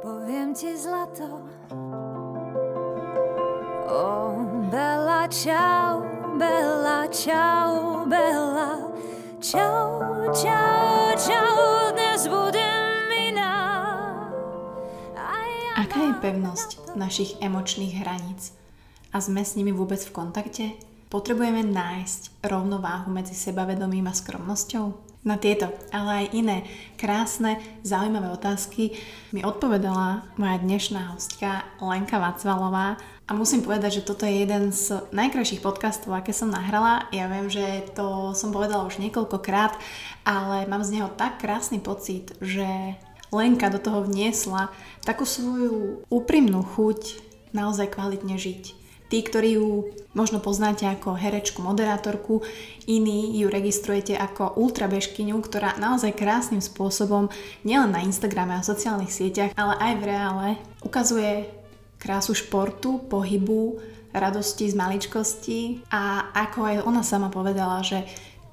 Poviem ti zlato Oh, Bella, čau, Bella, čau, Bella Čau, čau, čau, dnes budem iná Aká je pevnosť našich emočných hraníc? A sme s nimi vôbec v kontakte? Potrebujeme nájsť rovnováhu medzi sebavedomím a skromnosťou? Na tieto, ale aj iné krásne, zaujímavé otázky mi odpovedala moja dnešná hostka Lenka Vacvalová a musím povedať, že toto je jeden z najkrajších podcastov, aké som nahrala. Ja viem, že to som povedala už niekoľkokrát, ale mám z neho tak krásny pocit, že Lenka do toho vniesla takú svoju úprimnú chuť naozaj kvalitne žiť Tí, ktorí ju možno poznáte ako herečku, moderátorku, iní ju registrujete ako ultrabežkyňu, ktorá naozaj krásnym spôsobom, nielen na Instagrame a sociálnych sieťach, ale aj v reále, ukazuje krásu športu, pohybu, radosti z maličkosti a ako aj ona sama povedala, že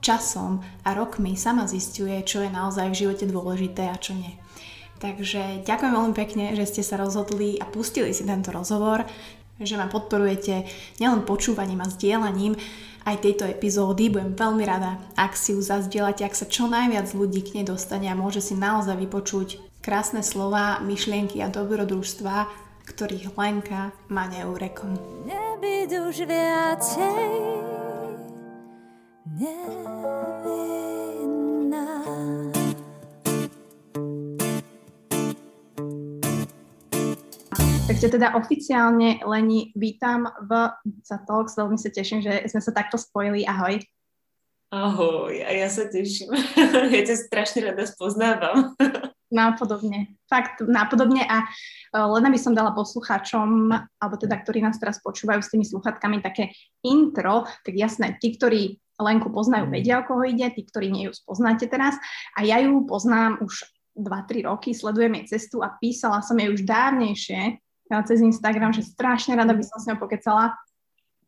časom a rokmi sama zistuje, čo je naozaj v živote dôležité a čo nie. Takže ďakujem veľmi pekne, že ste sa rozhodli a pustili si tento rozhovor že ma podporujete nielen počúvaním a zdieľaním aj tejto epizódy. Budem veľmi rada, ak si ju zazdielate, ak sa čo najviac ľudí k nej dostane a môže si naozaj vypočuť krásne slova, myšlienky a dobrodružstva, ktorých Lenka má neurekom. Nebyť už viacej, nevinná. Takže teda oficiálne, Leni, vítam v Za Talks. Veľmi sa teším, že sme sa takto spojili. Ahoj. Ahoj, a ja sa teším. ja ťa strašne rada spoznávam. Nápodobne, fakt nápodobne a uh, len aby som dala poslucháčom, alebo teda, ktorí nás teraz počúvajú s tými sluchatkami, také intro, tak jasné, tí, ktorí Lenku poznajú, vedia, o koho ide, tí, ktorí nie ju spoznáte teraz. A ja ju poznám už 2-3 roky, sledujem jej cestu a písala som jej už dávnejšie, cez Instagram, že strašne rada by som s ňou pokecala.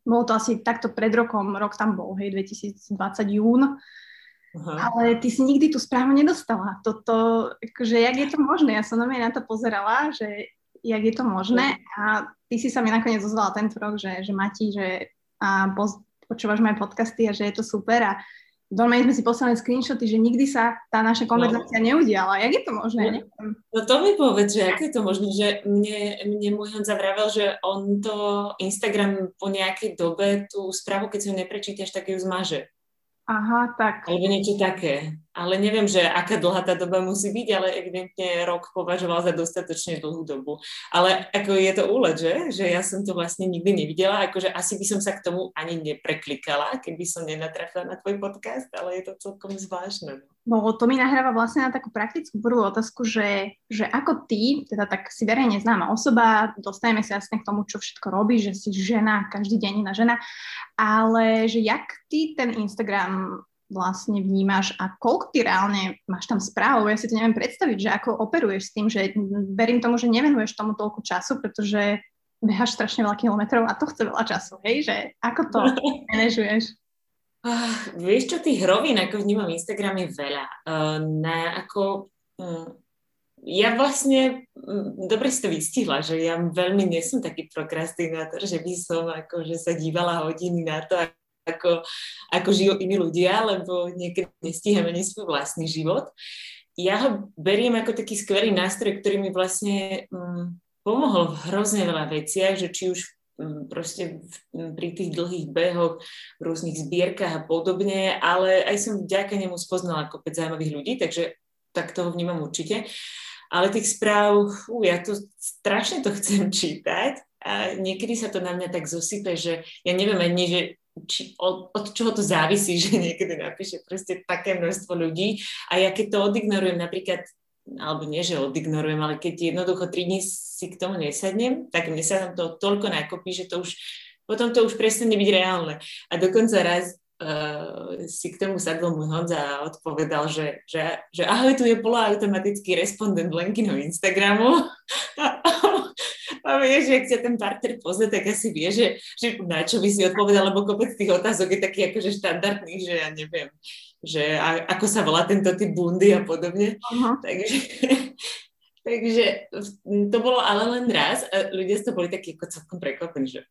Bolo to asi takto pred rokom, rok tam bol, hej, 2020 jún. Aha. Ale ty si nikdy tú správu nedostala. Toto, akože, jak je to možné? Ja som na to pozerala, že jak je to možné a ty si sa mi nakoniec ozvala tento rok, že, že Mati, že a poz, počúvaš moje podcasty a že je to super a Normálne sme si poslali screenshoty, že nikdy sa tá naša no. konverzácia no. neudiala. Jak je to možné? No, no to mi povedz, že ako je to možné, že mne, mne môj Honza vravel, že on to Instagram po nejakej dobe tú správu, keď si ju neprečítaš, tak ju zmaže. Aha, tak. Alebo niečo také. Ale neviem, že aká dlhá tá doba musí byť, ale evidentne rok považoval za dostatočne dlhú dobu. Ale ako je to úlet, že? Že ja som to vlastne nikdy nevidela, akože asi by som sa k tomu ani nepreklikala, keby som nenatrafila na tvoj podcast, ale je to celkom zvláštne. No to mi nahráva vlastne na takú praktickú prvú otázku, že, že ako ty, teda tak si verejne známa osoba, dostajeme sa jasne k tomu, čo všetko robíš, že si žena, každý deň iná žena, ale že jak ty ten Instagram vlastne vnímaš a koľko ty reálne máš tam správ, ja si to neviem predstaviť, že ako operuješ s tým, že verím tomu, že nevenuješ tomu toľko času, pretože behaš strašne veľa kilometrov a to chce veľa času, hej, že ako to manažuješ? Uh, vieš čo, tých hrovín, ako vnímam Instagram, je veľa. Uh, na, ako, um, ja vlastne, um, dobre si to vystihla, že ja veľmi nie som taký prokrastinátor, že by som akože sa dívala hodiny na to, ako, ako žijú iní ľudia, lebo niekedy nestíham ani svoj vlastný život. Ja ho beriem ako taký skvelý nástroj, ktorý mi vlastne um, pomohol v hrozne veľa veciach, že či už proste pri tých dlhých behoch, v rôznych zbierkach a podobne, ale aj som vďaka nemu spoznala kopec zaujímavých ľudí, takže tak toho vnímam určite. Ale tých správ, fú, ja to strašne to chcem čítať a niekedy sa to na mňa tak zosype, že ja neviem ani, že či, od, od čoho to závisí, že niekedy napíše proste také množstvo ľudí a ja keď to odignorujem napríklad alebo nie, že odignorujem, ale keď jednoducho tri dní si k tomu nesadnem, tak mne sa tam to toľko nakopí, že to už, potom to už prestane byť reálne. A dokonca raz uh, si k tomu sadol môj Honza a odpovedal, že, že, že ahoj, tu je poloautomatický respondent Lenkyho Instagramu. a vieš, ak ťa ten partner pozrie, tak asi vie, že, že na čo by si odpovedal, lebo kopec tých otázok je taký akože štandardný, že ja neviem že a, ako sa volá tento typ bundy a podobne. Uh-huh. Takže, takže to bolo ale len raz a ľudia to boli takí ako celkom prekvapení, že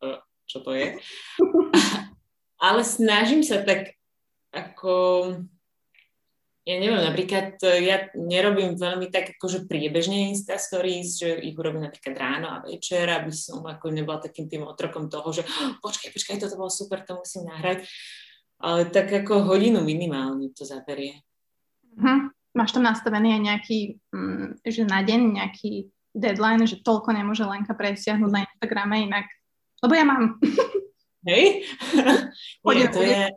čo to je. ale snažím sa tak ako ja neviem, napríklad e, ja nerobím veľmi tak akože priebežne Insta Stories, že ich urobím napríklad ráno a večer, aby som ako nebola takým tým otrokom toho, že oh, počkaj, počkaj, toto bolo super, to musím nahrať. Ale tak ako hodinu minimálne to zaberie. Uh-huh. Máš tam nastavený aj nejaký, um, že na deň nejaký deadline, že toľko nemôže Lenka presiahnuť na Instagrame inak. Lebo ja mám. Hej? Nie, to je,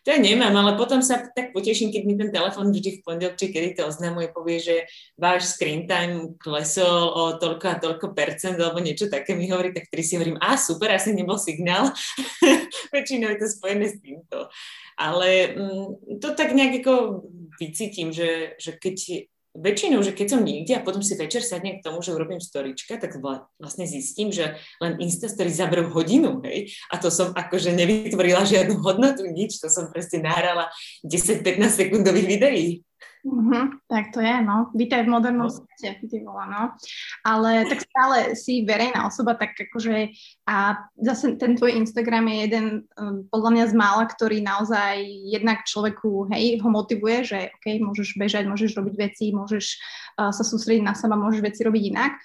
to ja nemám, ale potom sa tak poteším, keď mi ten telefon vždy v pondelok, či kedy to oznamuje, povie, že váš screen time klesol o toľko a toľko percent, alebo niečo také mi hovorí, tak tri si hovorím, a super, asi nebol signál. Väčšinou je to spojené s týmto. Ale mm, to tak nejak ako vycítim, že, že keď väčšinou, že keď som niekde a potom si večer sadnem k tomu, že urobím storička, tak vlastne zistím, že len Instastory zaberú hodinu, hej, a to som akože nevytvorila žiadnu hodnotu, nič, to som proste nahrala 10-15 sekundových videí. Mm-hmm, tak to je, no. Vítaj v modernom no. svete, ty vola, no. Ale tak stále si verejná osoba, tak akože a zase ten tvoj Instagram je jeden um, podľa mňa z mála, ktorý naozaj jednak človeku, hej, ho motivuje, že OK, môžeš bežať, môžeš robiť veci, môžeš uh, sa sústrediť na seba, môžeš veci robiť inak.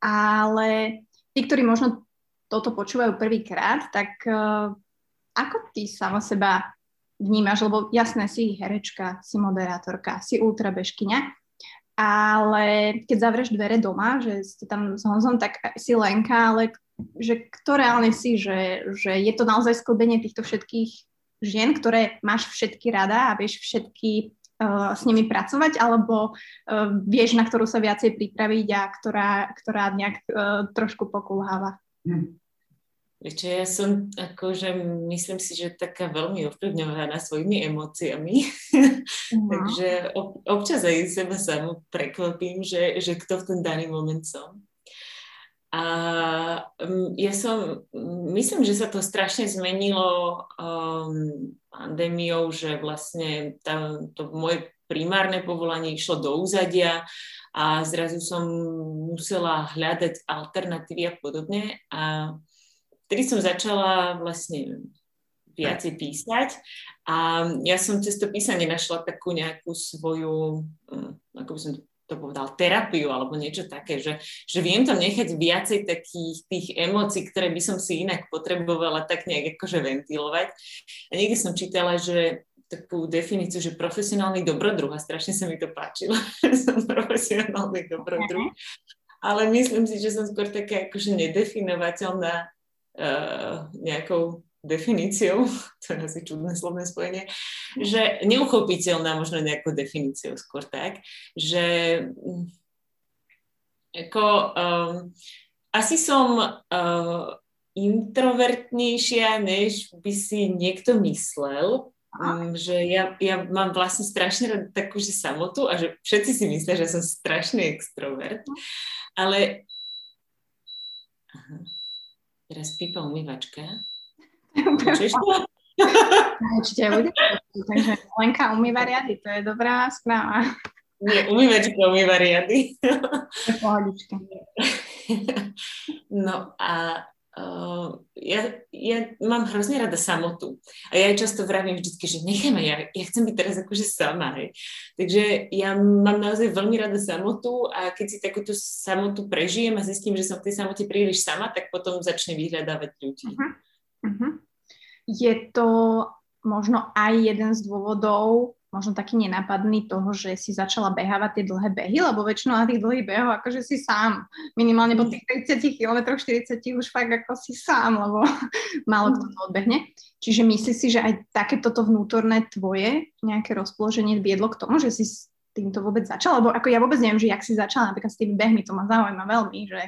Ale tí, ktorí možno toto počúvajú prvýkrát, tak uh, ako ty sama seba vnímaš, lebo jasné, si herečka, si moderátorka, si ultrabežkyňa, ale keď zavrieš dvere doma, že ste tam s Honzom, tak si Lenka, ale že kto reálne si, že, že je to naozaj sklbenie týchto všetkých žien, ktoré máš všetky rada a vieš všetky uh, s nimi pracovať, alebo uh, vieš, na ktorú sa viacej pripraviť a ktorá, ktorá nejak uh, trošku pokulháva? Hm. Vieš ja som akože, myslím si, že taká veľmi ovplyvňovaná svojimi emóciami. Uh-huh. Takže ob, občas aj seba samú prekvapím, že, že kto v ten daný moment som. A um, ja som, myslím, že sa to strašne zmenilo um, pandémiou, že vlastne tam to moje primárne povolanie išlo do úzadia a zrazu som musela hľadať alternatívy a podobne. A vtedy som začala vlastne viacej písať a ja som cez to písanie našla takú nejakú svoju, hm, ako by som to povedal, terapiu alebo niečo také, že, že viem tam nechať viacej takých tých emócií, ktoré by som si inak potrebovala tak nejak akože ventilovať. A niekde som čítala, že takú definíciu, že profesionálny dobrodruh a strašne sa mi to páčilo, som profesionálny dobrodruh. Ale myslím si, že som skôr taká akože nedefinovateľná uh, nejakou definíciou, to je asi čudné slovné spojenie, že neuchopiteľná možno nejakou definíciou skôr tak, že mm, ako um, asi som uh, introvertnejšia, než by si niekto myslel, um, že ja, ja mám vlastne strašne takú, že samotu a že všetci si myslia, že som strašný extrovert, ale Aha. Teraz pípa umývačka. Počuješ to? Určite bude. Takže Lenka umýva riady, to je dobrá správa. Nie, umývačka umýva riady. Pohodička. No a uh, ja, ja mám hrozne rada samotu. A ja často vravím vždycky, že nechajme, ja, ja chcem byť teraz akože sama. Hej. Takže ja mám naozaj veľmi rada samotu a keď si takúto samotu prežijem a zistím, že som v tej samote príliš sama, tak potom začne vyhľadávať ľudí. Uh-huh. Uh-huh. Je to možno aj jeden z dôvodov, možno taký nenápadný toho, že si začala behávať tie dlhé behy, lebo väčšinou na tých dlhých behoch akože si sám. Minimálne po tých 30 km, 40 už fakt ako si sám, lebo málo kto to odbehne. Čiže myslíš si, že aj takéto vnútorné tvoje nejaké rozpoloženie viedlo k tomu, že si s týmto vôbec začala? Lebo ako ja vôbec neviem, že jak si začala napríklad s tými behmi, to ma zaujíma veľmi, že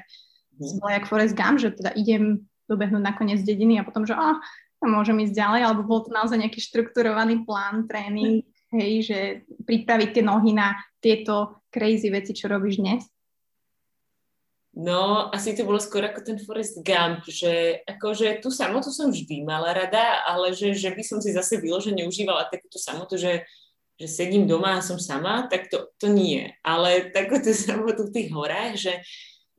mhm. si bola jak Forrest Gump, že teda idem dobehnúť na koniec dediny a potom, že oh, môžem ísť ďalej, alebo bol to naozaj nejaký štrukturovaný plán, tréning, hej, že pripraviť tie nohy na tieto crazy veci, čo robíš dnes? No, asi to bolo skôr ako ten Forest Gump, že akože tú samotu som vždy mala rada, ale že, že by som si zase vyložene užívala takúto samotu, že, že sedím doma a som sama, tak to, to nie. Ale takúto samotu v tých horách, že,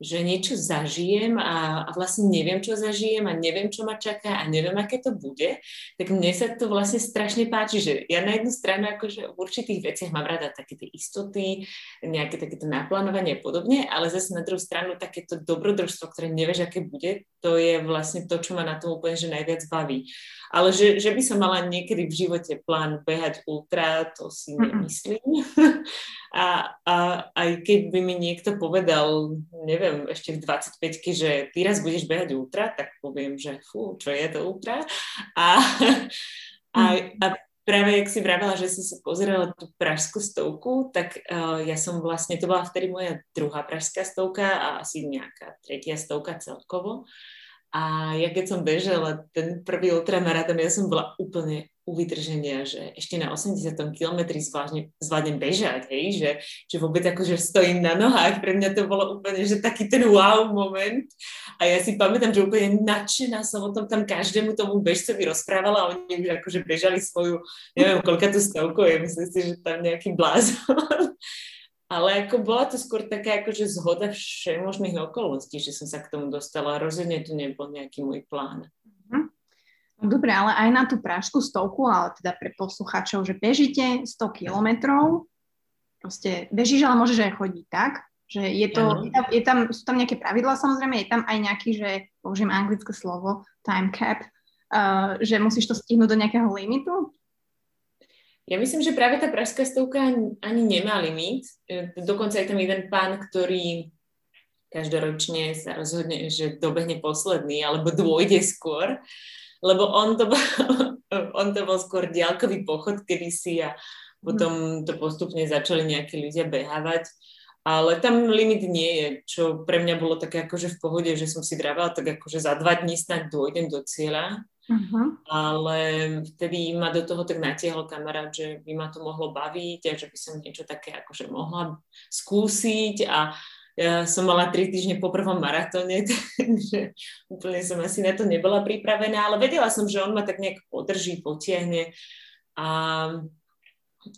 že niečo zažijem a, a vlastne neviem, čo zažijem a neviem, čo ma čaká a neviem, aké to bude, tak mne sa to vlastne strašne páči, že ja na jednu stranu akože v určitých veciach mám rada také tie istoty, nejaké takéto naplánovanie a podobne, ale zase na druhú stranu takéto dobrodružstvo, ktoré nevieš, aké bude, to je vlastne to, čo ma na tom úplne že najviac baví. Ale že, že by som mala niekedy v živote plán behať ultra, to si nemyslím. a, a aj keď by mi niekto povedal, neviem, ešte v 25 že ty raz budeš behať ultra, tak poviem, že fú, čo je to ultra. A, a, a práve, jak si vravela, že si si pozerala tú pražskú stovku, tak uh, ja som vlastne, to bola vtedy moja druhá pražská stovka a asi nejaká tretia stovka celkovo. A ja keď som bežala ten prvý ultramaratón, ja som bola úplne u vytrženia, že ešte na 80 kilometri zvládnem bežať, hej, že, že vôbec akože stojím na nohách, pre mňa to bolo úplne, že taký ten wow moment. A ja si pamätám, že úplne nadšená som o tom tam každému tomu bežcovi rozprávala a oni už akože bežali svoju, neviem, koľka tú stovku je, myslím si, že tam nejaký blázon. Ale ako bola to skôr taká akože zhoda všemožných okolností, že som sa k tomu dostala. Rozhodne to nebol nejaký môj plán. No dobre, ale aj na tú prášku stovku, ale teda pre poslucháčov, že bežíte 100 kilometrov, proste bežíš, ale môžeš aj chodiť tak, že je to, je tam, je tam, sú tam nejaké pravidlá samozrejme, je tam aj nejaký, že použijem anglické slovo, time cap, uh, že musíš to stihnúť do nejakého limitu? Ja myslím, že práve tá pražská stovka ani nemá limit. E, dokonca je tam jeden pán, ktorý každoročne sa rozhodne, že dobehne posledný, alebo dôjde skôr, lebo on to bol, on to bol skôr diálkový pochod kedysi a potom to postupne začali nejakí ľudia behávať. Ale tam limit nie je, čo pre mňa bolo také akože v pohode, že som si vravela, tak akože za dva dní snad dôjdem do cieľa. Uh-huh. Ale vtedy ma do toho tak natiehol kamarát, že by ma to mohlo baviť a že by som niečo také akože mohla skúsiť a ja som mala tri týždne po prvom maratóne, takže úplne som asi na to nebola pripravená, ale vedela som, že on ma tak nejak podrží, potiahne. A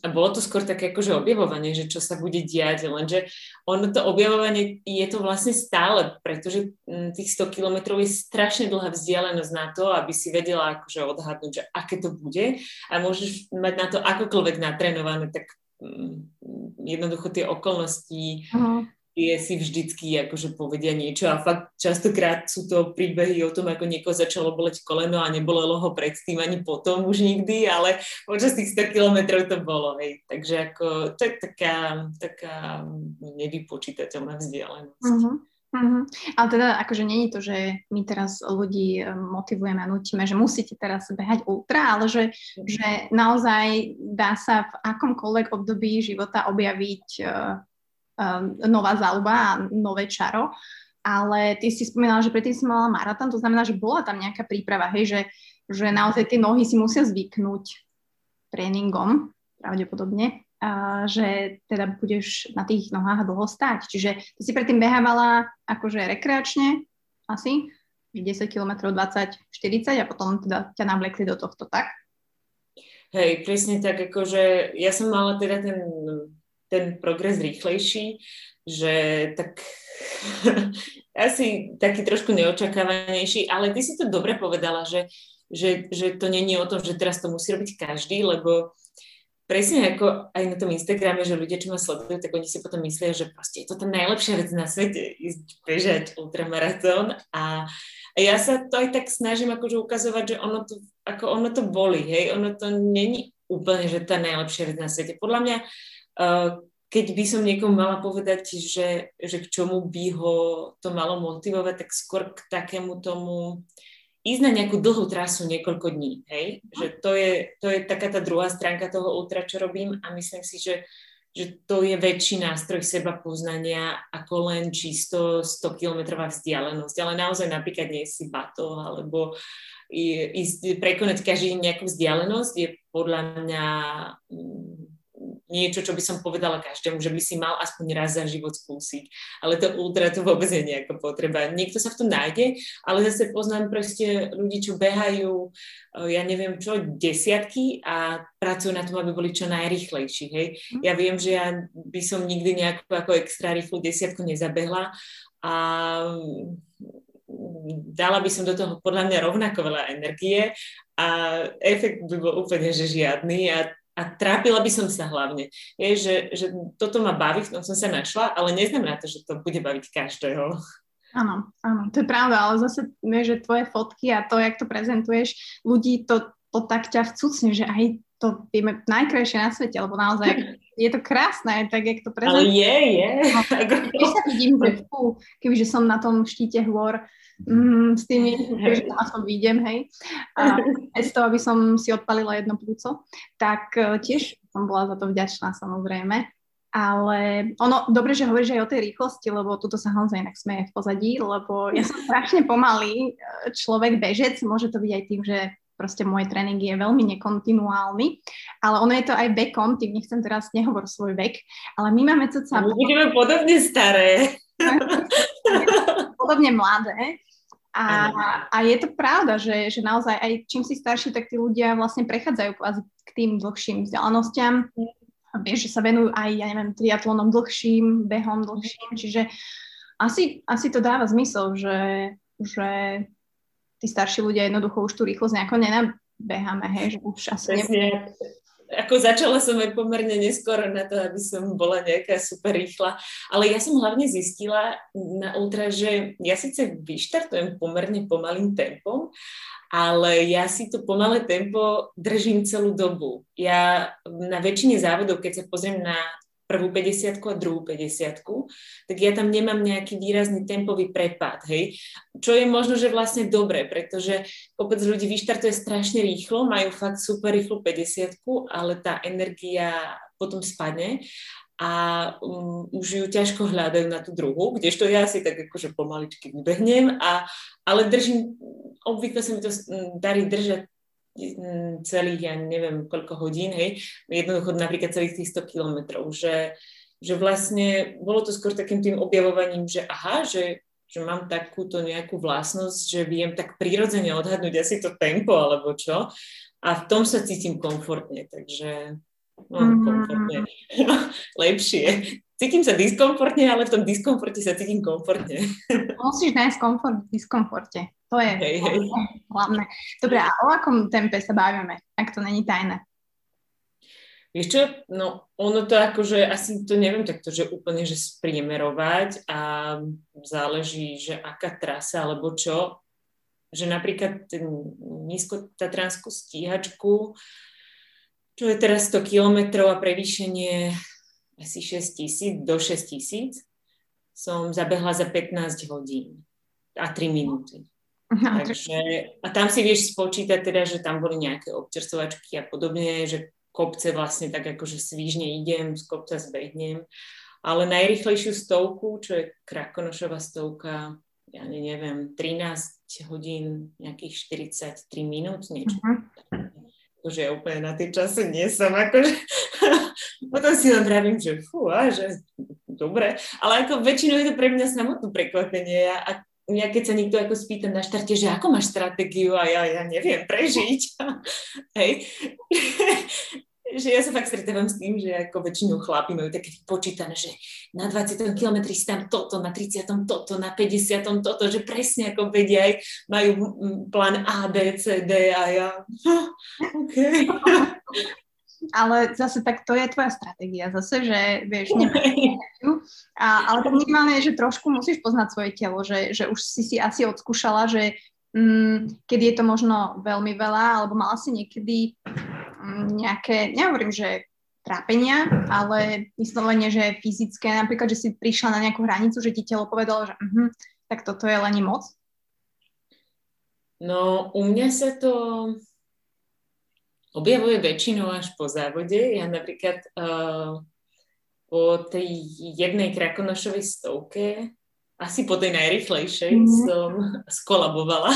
a bolo to skôr také akože objavovanie, že čo sa bude diať, lenže ono to objavovanie je to vlastne stále, pretože mm, tých 100 kilometrov je strašne dlhá vzdialenosť na to, aby si vedela akože odhadnúť, že aké to bude. A môžeš mať na to akokoľvek natrénované, tak mm, jednoducho tie okolnosti uh-huh tie si vždycky akože povedia niečo a fakt častokrát sú to príbehy o tom, ako niekoho začalo boleť koleno a nebolelo ho predtým ani potom už nikdy, ale počas tých 100 kilometrov to bolo, hej. Takže ako, to je taká, taká nevypočítateľná vzdialenosť. Uh-huh. Uh-huh. Ale teda akože není to, že my teraz ľudí eh, motivujeme a nutíme, že musíte teraz behať ultra, ale že, že naozaj dá sa v akomkoľvek období života objaviť um, nová záľuba a nové čaro. Ale ty si spomínala, že predtým si mala maratón, to znamená, že bola tam nejaká príprava, hej, že, že naozaj tie nohy si musia zvyknúť tréningom, pravdepodobne, a že teda budeš na tých nohách dlho stať. Čiže ty si predtým behávala akože rekreačne asi, 10 km, 20, 40 a potom teda ťa navlekli do tohto, tak? Hej, presne tak, akože ja som mala teda ten ten progres rýchlejší, že tak asi taký trošku neočakávanejší, ale ty si to dobre povedala, že, že, že to není o tom, že teraz to musí robiť každý, lebo presne ako aj na tom Instagrame, že ľudia, čo ma sledujú, tak oni si potom myslia, že proste je to tá najlepšia vec na svete, ísť bežať ultramaratón. A, ja sa to aj tak snažím akože ukazovať, že ono to, ako ono to boli, hej, ono to není úplne, že tá najlepšia vec na svete. Podľa mňa keď by som niekomu mala povedať, že, že k čomu by ho to malo motivovať, tak skôr k takému tomu ísť na nejakú dlhú trasu niekoľko dní, hej? Že to je, to je taká tá druhá stránka toho ultra, čo robím a myslím si, že, že to je väčší nástroj seba poznania ako len čisto 100 kilometrová vzdialenosť, ale naozaj napríklad nie si bato alebo ísť prekonať každý nejakú vzdialenosť je podľa mňa mm, niečo, čo by som povedala každému, že by si mal aspoň raz za život skúsiť. Ale to ultra to vôbec nie je nejaká potreba. Niekto sa v tom nájde, ale zase poznám proste ľudí, čo behajú, eh, ja neviem čo, desiatky a pracujú na tom, aby boli čo najrychlejší. Hej. Mhm. Ja viem, že ja by som nikdy nejakú ako extra rýchlu desiatku nezabehla a dala by som do toho podľa mňa rovnako veľa energie a efekt by bol úplne že žiadny a, a trápila by som sa hlavne. Je, že, že toto ma baví, v tom som sa našla, ale neznamená to, že to bude baviť každého. Áno, áno, to je pravda, ale zase vieš, že tvoje fotky a to, jak to prezentuješ, ľudí to, to tak ťa vcucne, že aj to vieme najkrajšie na svete, lebo naozaj je to krásne, tak jak to prezentuješ. Ale je, je. No, sa vidím, že fú, kebyže som na tom štíte hôr, mm, s tými, že tam aspoň vidím, hej, a z toho, aby som si odpalila jedno plúco, tak uh, tiež som bola za to vďačná samozrejme. Ale ono, dobre, že hovoríš aj o tej rýchlosti, lebo tuto sa naozaj inak smeje v pozadí, lebo ja som strašne pomalý e, človek, bežec, môže to byť aj tým, že proste môj tréning je veľmi nekontinuálny, ale ono je to aj vekom, tým nechcem teraz nehovor svoj vek, ale my máme co sa... My budeme podobne staré. podobne mladé. A, a je to pravda, že, že naozaj aj čím si starší, tak tí ľudia vlastne prechádzajú k tým dlhším vzdialenostiam. Vieš, že sa venujú aj, ja neviem, triatlonom dlhším, behom dlhším, čiže asi, asi to dáva zmysel, že, že tí starší ľudia jednoducho už tú rýchlosť nejako nenabeháme, hej, že už asi nebude ako začala som aj pomerne neskoro na to, aby som bola nejaká super rýchla, ale ja som hlavne zistila na ultra, že ja síce vyštartujem pomerne pomalým tempom, ale ja si to pomalé tempo držím celú dobu. Ja na väčšine závodov, keď sa pozriem na prvú 50 a druhú 50 tak ja tam nemám nejaký výrazný tempový prepad, hej. Čo je možno, že vlastne dobré, pretože kopec ľudí vyštartuje strašne rýchlo, majú fakt super rýchlu 50 ale tá energia potom spadne a um, už ju ťažko hľadajú na tú druhú, kdežto ja si tak akože pomaličky vybehnem, a, ale držím, obvykle sa mi to darí držať celých, ja neviem koľko hodín, hej, jednoducho napríklad celých tých 100 kilometrov, že, že vlastne bolo to skôr takým tým objavovaním, že aha, že, že mám takúto nejakú vlastnosť, že viem tak prirodzene odhadnúť asi to tempo alebo čo a v tom sa cítim komfortne, takže no, mm. komfortne, lepšie. Cítim sa diskomfortne, ale v tom diskomforte sa cítim komfortne. Musíš nájsť komfort v diskomforte. To je hej, hej. hlavné. Dobre, a o akom tempe sa bavíme, ak to není tajné? Vieš čo, no ono to akože, asi to neviem takto, že úplne, že spriemerovať a záleží, že aká trasa alebo čo, že napríklad ten nízkotatranskú stíhačku, čo je teraz 100 kilometrov a prevýšenie asi 6 tisíc do 6 tisíc, som zabehla za 15 hodín a 3 minúty. Takže, a tam si vieš spočítať teda, že tam boli nejaké občerstvovačky a podobne, že kopce vlastne tak akože svížne idem, z kopca zbehnem. Ale najrychlejšiu stovku, čo je Krakonošová stovka, ja neviem, 13 hodín, nejakých 43 minút, niečo. Uh-huh. Akože ja úplne na tej čase nie som, akože potom si len vravím, že fú, a že dobre, ale ako väčšinou je to pre mňa samotné prekvapenie a mňa keď sa niekto ako spýta na štarte, že ako máš stratégiu a ja, ja neviem prežiť. Hej. že ja sa fakt stretávam s tým, že ako väčšinou chlapi majú také počítané, že na 20 km si tam toto, na 30 toto, na 50 toto, že presne ako vedia aj majú plán A, B, C, D a ja, OK. Ale zase tak to je tvoja stratégia. Zase, že vieš, a, ale to minimálne je, že trošku musíš poznať svoje telo, že, že už si si asi odskúšala, že mm, kedy je to možno veľmi veľa, alebo mala si niekedy mm, nejaké, nehovorím, že trápenia, ale vyslovene, že fyzické, napríklad, že si prišla na nejakú hranicu, že ti telo povedalo, že uh, tak toto je len moc? No, u mňa sa to objavuje väčšinou až po závode. Ja napríklad uh, po tej jednej krakonošovej stovke, asi po tej najrychlejšej, mm-hmm. som skolabovala.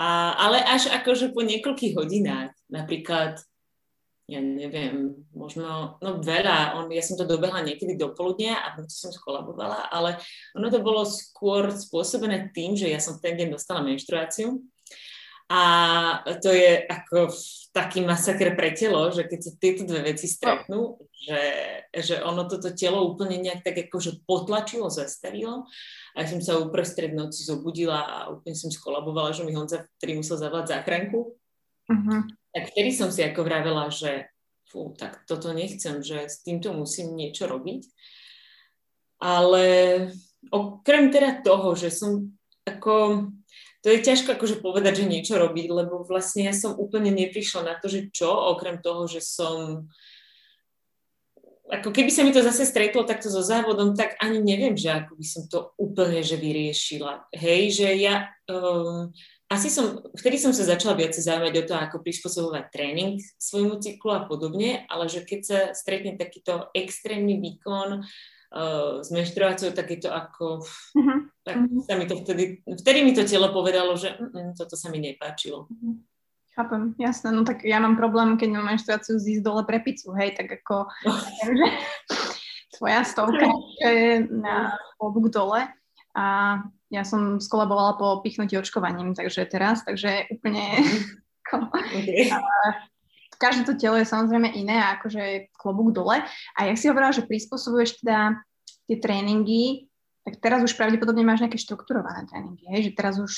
A, ale až akože po niekoľkých hodinách, napríklad ja neviem, možno, no veľa, on, ja som to dobehla niekedy do poludnia a som skolabovala, ale ono to bolo skôr spôsobené tým, že ja som ten deň dostala menštruáciu a to je ako taký masaker pre telo, že keď sa tieto dve veci stretnú, že, že ono toto telo úplne nejak tak akože potlačilo, zastavilo a ja som sa uprostred noci zobudila a úplne som skolabovala, že mi Honza vtedy musel zavolať záchranku. Uh-huh. Tak vtedy som si ako vravela, že fú, tak toto nechcem, že s týmto musím niečo robiť. Ale okrem teda toho, že som ako to je ťažko akože povedať, že niečo robiť, lebo vlastne ja som úplne neprišla na to, že čo, okrem toho, že som ako keby sa mi to zase stretlo takto so závodom, tak ani neviem, že ako by som to úplne že vyriešila. Hej, že ja um, asi som, vtedy som sa začala viac zaujímať o to, ako prispôsobovať tréning svojmu cyklu a podobne, ale že keď sa stretne takýto extrémny výkon, uh, s menštruáciou, tak je to ako... Uh-huh. Tak uh-huh. sa mi to vtedy, vtedy mi to telo povedalo, že uh-uh, toto sa mi nepáčilo. Uh-huh. Chápem, jasné. No tak ja mám problém, keď mám menštruáciu zísť dole pre pizzu, hej, tak ako... že tvoja stovka je na klobúk dole a ja som skolabovala po pichnutí očkovaním, takže teraz, takže úplne... okay každé to telo je samozrejme iné a akože klobúk dole. A jak si hovorila, že prispôsobuješ teda tie tréningy, tak teraz už pravdepodobne máš nejaké štrukturované tréningy, hej? že teraz už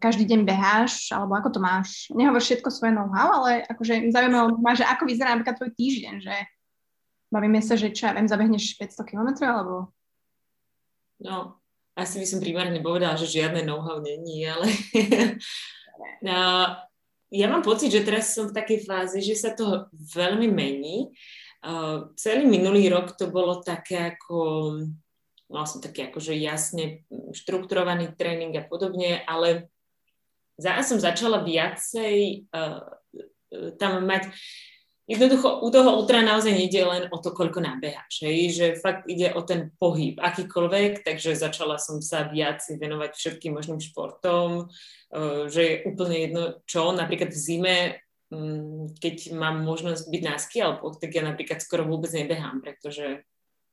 každý deň beháš, alebo ako to máš? Nehovor všetko svoje know-how, ale akože zaujímavé ma, že ako vyzerá napríklad tvoj týždeň, že bavíme sa, že čo ja viem, zabehneš 500 km, alebo? No, asi by som primárne povedala, že žiadne know-how není, ale no, ja mám pocit, že teraz som v takej fáze, že sa to veľmi mení. Uh, celý minulý rok to bolo také ako vlastne taký akože jasne štrukturovaný tréning a podobne, ale za som začala viacej uh, tam mať Jednoducho u toho ultra naozaj nejde len o to, koľko nabeháš, hej? že fakt ide o ten pohyb, akýkoľvek, takže začala som sa viac venovať všetkým možným športom, uh, že je úplne jedno čo, napríklad v zime, um, keď mám možnosť byť na ski alebo tak ja napríklad skoro vôbec nebehám, pretože,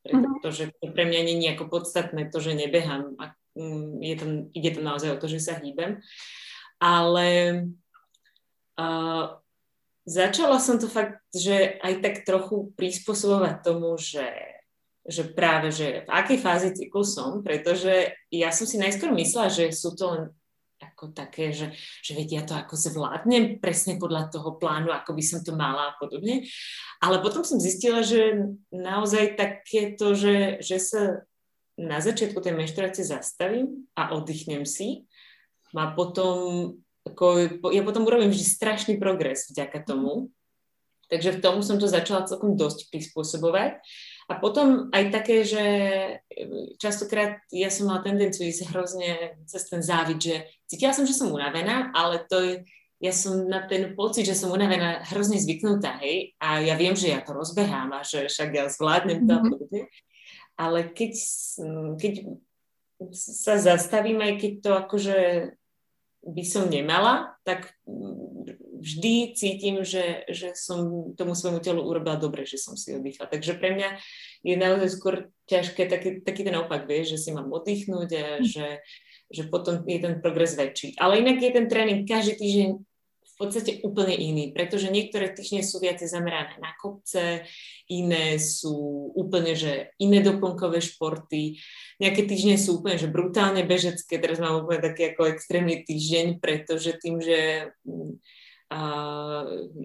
pretože to pre mňa nie je ako podstatné to, že nebehám a um, je to, ide to naozaj o to, že sa hýbem. Ale uh, začala som to fakt, že aj tak trochu prispôsobovať tomu, že, že práve, že v akej fáze cyklu som, pretože ja som si najskôr myslela, že sú to len ako také, že, že vedia to ako zvládnem presne podľa toho plánu, ako by som to mala a podobne. Ale potom som zistila, že naozaj takéto, že, že sa na začiatku tej menštruácie zastavím a oddychnem si, ma potom ako, ja potom urobím vždy strašný progres vďaka tomu. Takže v tomu som to začala celkom dosť prispôsobovať. A potom aj také, že častokrát ja som mala tendenciu ísť hrozne cez ten závid, že cítila som, že som unavená, ale to je, ja som na ten pocit, že som unavená hrozne zvyknutá, hej, a ja viem, že ja to rozbehám a že však ja zvládnem to mm-hmm. Ale keď, keď sa zastavím, aj keď to akože by som nemala, tak vždy cítim, že, že som tomu svojmu telu urobila dobre, že som si oddychla. Takže pre mňa je naozaj skôr ťažké taký, taký ten opak, vieš, že si mám oddychnúť a hm. že, že potom je ten progres väčší. Ale inak je ten tréning každý týždeň v podstate úplne iný, pretože niektoré týždne sú viacej zamerané na kopce, iné sú úplne, že iné doplnkové športy, nejaké týždne sú úplne, že brutálne bežecké, teraz mám úplne taký ako extrémny týždeň, pretože tým, že mm, a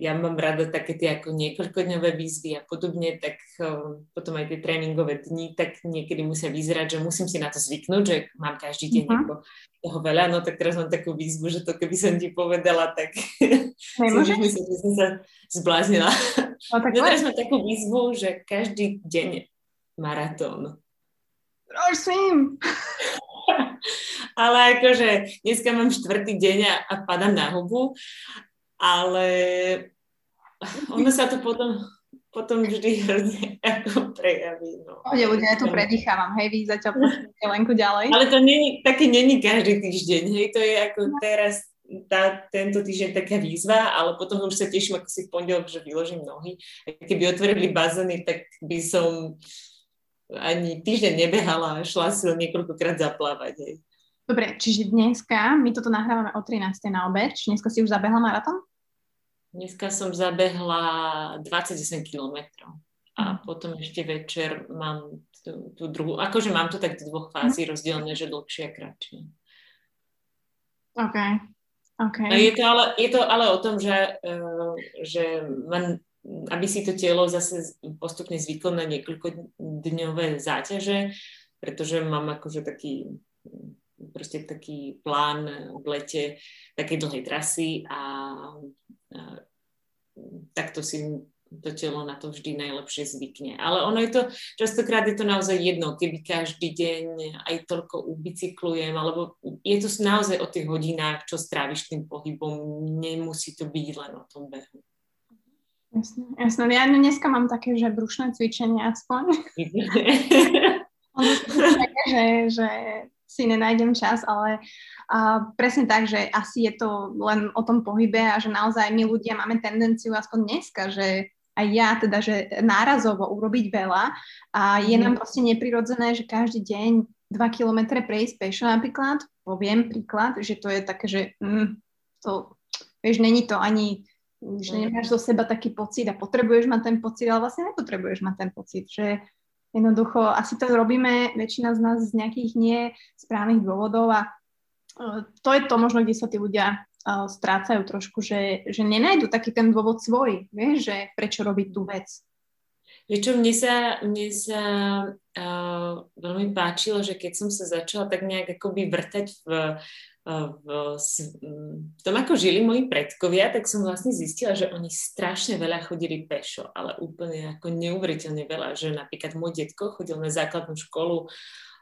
ja mám rada také tie ako niekoľkodňové výzvy a podobne, tak uh, potom aj tie tréningové dni tak niekedy musia vyzerať, že musím si na to zvyknúť, že mám každý deň uh-huh. toho veľa, no tak teraz mám takú výzvu, že to keby som ti povedala, tak si myslím, že som sa zbláznila. No, tak no, teraz mám takú výzvu, že každý deň maratón. Prosím. Ale akože dneska mám štvrtý deň a, a padám na hubu ale ono sa to potom, potom vždy hrozne ako prejaví. No. Pohode ľudia, ja tu predýchávam, hej, vy zatiaľ Lenku ďalej. Ale to není, také není každý týždeň, hej, to je ako teraz, tá, tento týždeň taká výzva, ale potom už sa teším, ako si v pondelok, že vyložím nohy. Keby otvorili bazény, tak by som ani týždeň nebehala a šla si niekoľkokrát zaplávať. Hej. Dobre, čiže dneska, my toto nahrávame o 13. na obed, či dneska si už zabehla maratón? Dneska som zabehla 28 kilometrov a mhm. potom ešte večer mám tú, tú druhú, akože mám to tak do dvoch fází mm. rozdelené, že dlhšie a kratšie. OK. okay. Je, to ale, je to ale o tom, že, uh, že man, aby si to telo zase postupne zvyklo na niekoľko dňové záťaže, pretože mám akože taký proste taký plán v lete takej dlhej trasy a, a takto si to telo na to vždy najlepšie zvykne. Ale ono je to, častokrát je to naozaj jedno, keby každý deň aj toľko ubicyklujem, alebo je to naozaj o tých hodinách, čo stráviš tým pohybom, nemusí to byť len o tom behu. Jasne, jasne. Ja dneska mám také, že brušné cvičenie aspoň. že, že si nenájdem čas, ale uh, presne tak, že asi je to len o tom pohybe a že naozaj my ľudia máme tendenciu aspoň dneska, že aj ja teda, že nárazovo urobiť veľa a je nám mhm. proste neprirodzené, že každý deň 2 kilometre prejsť pešo napríklad, poviem príklad, že to je také, že mm, to, vieš, není to ani, že mhm. nemáš zo seba taký pocit a potrebuješ mať ten pocit, ale vlastne nepotrebuješ mať ten pocit, že Jednoducho, asi to robíme väčšina z nás z nejakých nesprávnych dôvodov a e, to je to možno, kde sa tí ľudia uh, strácajú trošku, že, že nenajdu taký ten dôvod svoj, vieš, že prečo robiť tú vec. Vieš čo, mne sa, mne sa uh, veľmi páčilo, že keď som sa začala tak nejak akoby vrtať v, v, v tom, ako žili moji predkovia, tak som vlastne zistila, že oni strašne veľa chodili pešo, ale úplne ako neuveriteľne veľa, že napríklad môj detko chodil na základnú školu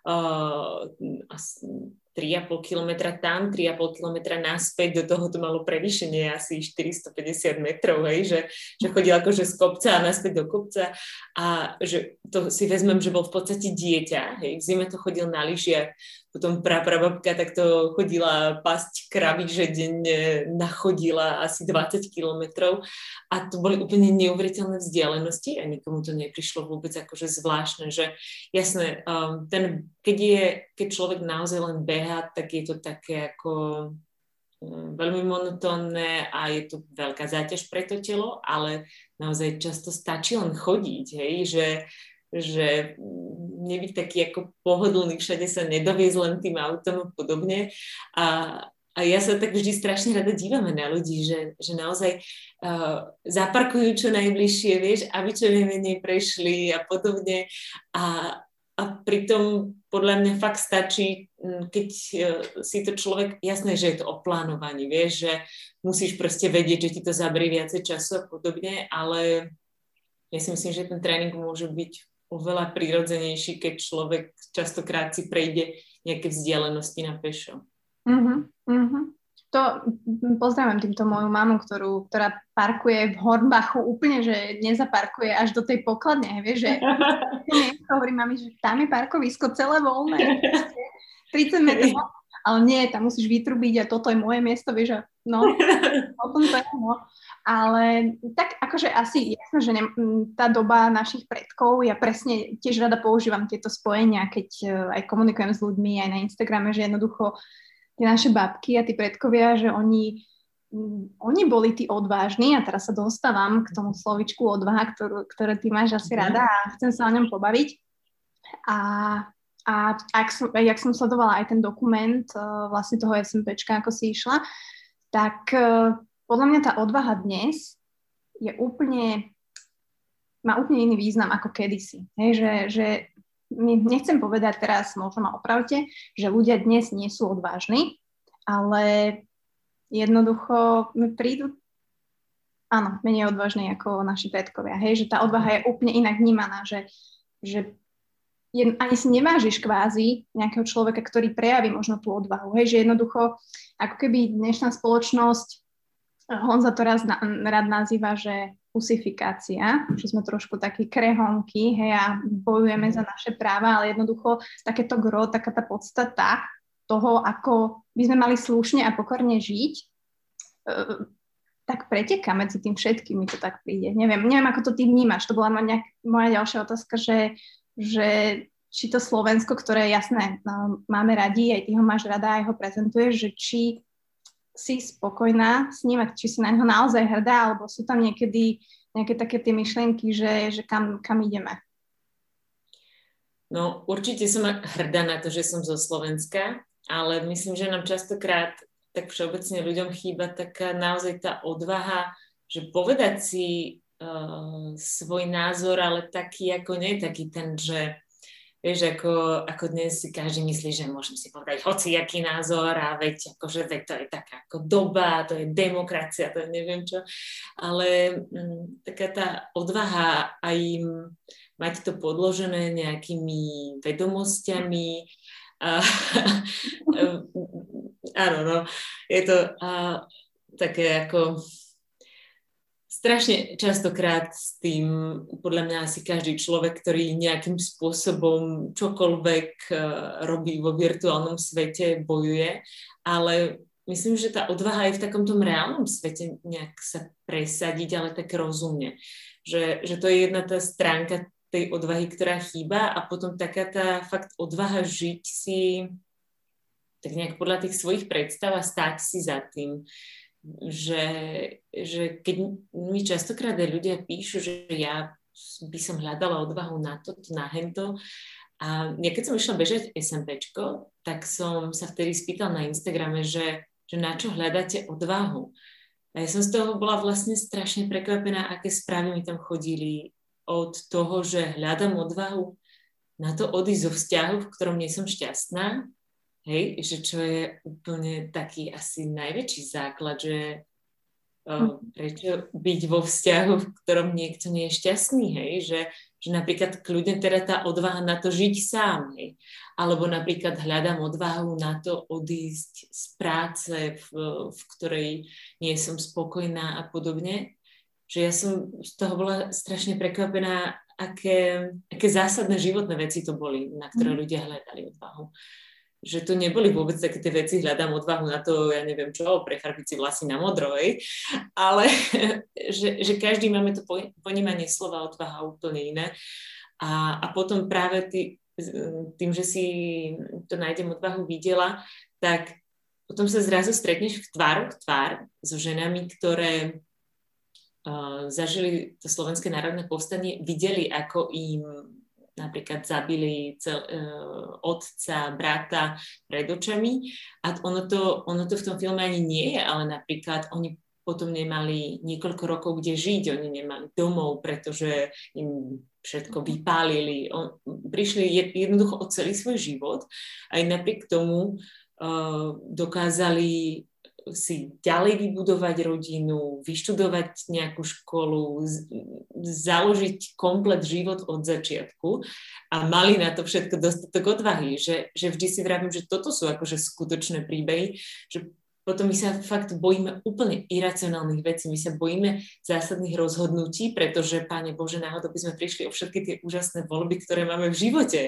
uh, 3,5 kilometra tam, 3,5 kilometra naspäť, do toho to malo prevýšenie asi 450 metrov, hej, že, že chodil akože z kopca a naspäť do kopca. A že to si vezmem, že bol v podstate dieťa, hej, v zime to chodil na lyžiach, potom praprababka takto chodila pasť kravy, že denne nachodila asi 20 kilometrov. A to boli úplne neuveriteľné vzdialenosti a nikomu to neprišlo vôbec akože zvláštne, že jasné, um, ten, keď, je, keď človek naozaj len beha, tak je to také ako um, veľmi monotónne a je to veľká záťaž pre to telo, ale naozaj často stačí len chodiť, hej, že že nebyť taký ako pohodlný, všade sa nedoviezť len tým autom a podobne. A, a ja sa tak vždy strašne rada dívame na ľudí, že, že naozaj uh, zaparkujú čo najbližšie, vieš, aby čo najmenej prešli a podobne. A, a pritom podľa mňa fakt stačí, keď uh, si to človek, jasné, že je to o plánovaní, vieš, že musíš proste vedieť, že ti to zabrie viacej času a podobne, ale ja si myslím, že ten tréning môže byť oveľa prirodzenejší, keď človek častokrát si prejde nejaké vzdialenosti na pešo. Uh-huh, uh-huh. To pozdravím týmto moju mamu, ktorú, ktorá parkuje v Hornbachu úplne, že nezaparkuje až do tej pokladne, vieš, že hovorí mami, že tam je parkovisko celé voľné, 30 metrov, ale nie, tam musíš vytrubiť a toto je moje miesto, vieš, a no, o tom to je, no. Ale tak akože asi jasno, že ne, tá doba našich predkov, ja presne tiež rada používam tieto spojenia, keď uh, aj komunikujem s ľuďmi aj na Instagrame, že jednoducho tie naše babky a tí predkovia, že oni, oni boli tí odvážni a teraz sa dostávam k tomu slovičku odvaha, ktorú, ktoré ty máš asi mhm. rada a chcem sa o ňom pobaviť. A, a ak som, jak som sledovala aj ten dokument uh, vlastne toho SMPčka, ako si išla, tak uh, podľa mňa tá odvaha dnes je úplne, má úplne iný význam ako kedysi. Hej, že, že nechcem povedať teraz, možno ma opravte, že ľudia dnes nie sú odvážni, ale jednoducho prídu áno, menej odvážni ako naši predkovia. Hej, že tá odvaha je úplne inak vnímaná, že, že je, ani si nevážiš kvázi nejakého človeka, ktorý prejaví možno tú odvahu. Hej, že jednoducho, ako keby dnešná spoločnosť Honza to raz na, rád nazýva, že usifikácia, že sme trošku takí krehonky, hej, a bojujeme za naše práva, ale jednoducho takéto gro, taká tá podstata toho, ako by sme mali slušne a pokorne žiť, uh, tak preteká medzi tým všetkým, mi to tak príde. Neviem, neviem, ako to ty vnímaš. To bola moja, moja ďalšia otázka, že, že či to Slovensko, ktoré jasné, no, máme radi, aj ty ho máš rada, aj ho prezentuješ, že či si spokojná s ním, či si na ňo naozaj hrdá, alebo sú tam niekedy nejaké také tie myšlienky, že, že kam, kam ideme? No určite som hrdá na to, že som zo Slovenska, ale myslím, že nám častokrát tak všeobecne ľuďom chýba taká naozaj tá odvaha, že povedať si uh, svoj názor, ale taký ako nie taký ten, že vieš, ako, ako dnes si každý myslí, že môžem si povedať hociaký názor a veď, akože, veď to je taká ako doba, to je demokracia, to je neviem čo, ale um, taká tá odvaha aj mať to podložené nejakými vedomosťami, a, áno, no, je to a, také ako strašne častokrát s tým, podľa mňa asi každý človek, ktorý nejakým spôsobom čokoľvek uh, robí vo virtuálnom svete, bojuje, ale myslím, že tá odvaha aj v takomto reálnom svete nejak sa presadiť, ale tak rozumne. Že, že to je jedna tá stránka tej odvahy, ktorá chýba a potom taká tá fakt odvaha žiť si tak nejak podľa tých svojich predstav a stáť si za tým. Že, že keď mi častokrát aj ľudia píšu, že ja by som hľadala odvahu na to, na hento, a keď som išla bežať SMPčko, tak som sa vtedy spýtala na Instagrame, že, že na čo hľadáte odvahu. A ja som z toho bola vlastne strašne prekvapená, aké správy mi tam chodili od toho, že hľadám odvahu na to odísť zo vzťahu, v ktorom nie som šťastná, hej, že čo je úplne taký asi najväčší základ, že uh, prečo byť vo vzťahu, v ktorom niekto nie je šťastný, hej, že, že napríklad kľudne teda tá odvaha na to žiť sám, hej, alebo napríklad hľadám odvahu na to odísť z práce, v, v ktorej nie som spokojná a podobne, že ja som z toho bola strašne prekvapená, aké, aké zásadné životné veci to boli, na ktoré mm. ľudia hľadali odvahu. Že to neboli vôbec také tie veci, hľadám odvahu na to, ja neviem čo, prefarbiť si vlasy na modrovej, ale že, že každý máme to ponímanie slova odvaha úplne iné. A, a potom práve tý, tým, že si to nájdem odvahu videla, tak potom sa zrazu stretneš v tváru v tvár so ženami, ktoré zažili to Slovenské národné povstanie, videli, ako im napríklad zabili cel, uh, otca, brata pred očami a ono to, ono to v tom filme ani nie je, ale napríklad oni potom nemali niekoľko rokov kde žiť, oni nemali domov, pretože im všetko vypálili. On, prišli jednoducho o celý svoj život aj napriek tomu uh, dokázali si ďalej vybudovať rodinu, vyštudovať nejakú školu, založiť komplet život od začiatku a mali na to všetko dostatok odvahy, že, že vždy si vravím, že toto sú akože skutočné príbehy, že potom my sa fakt bojíme úplne iracionálnych vecí, my sa bojíme zásadných rozhodnutí, pretože, Páne Bože, náhodou by sme prišli o všetky tie úžasné voľby, ktoré máme v živote,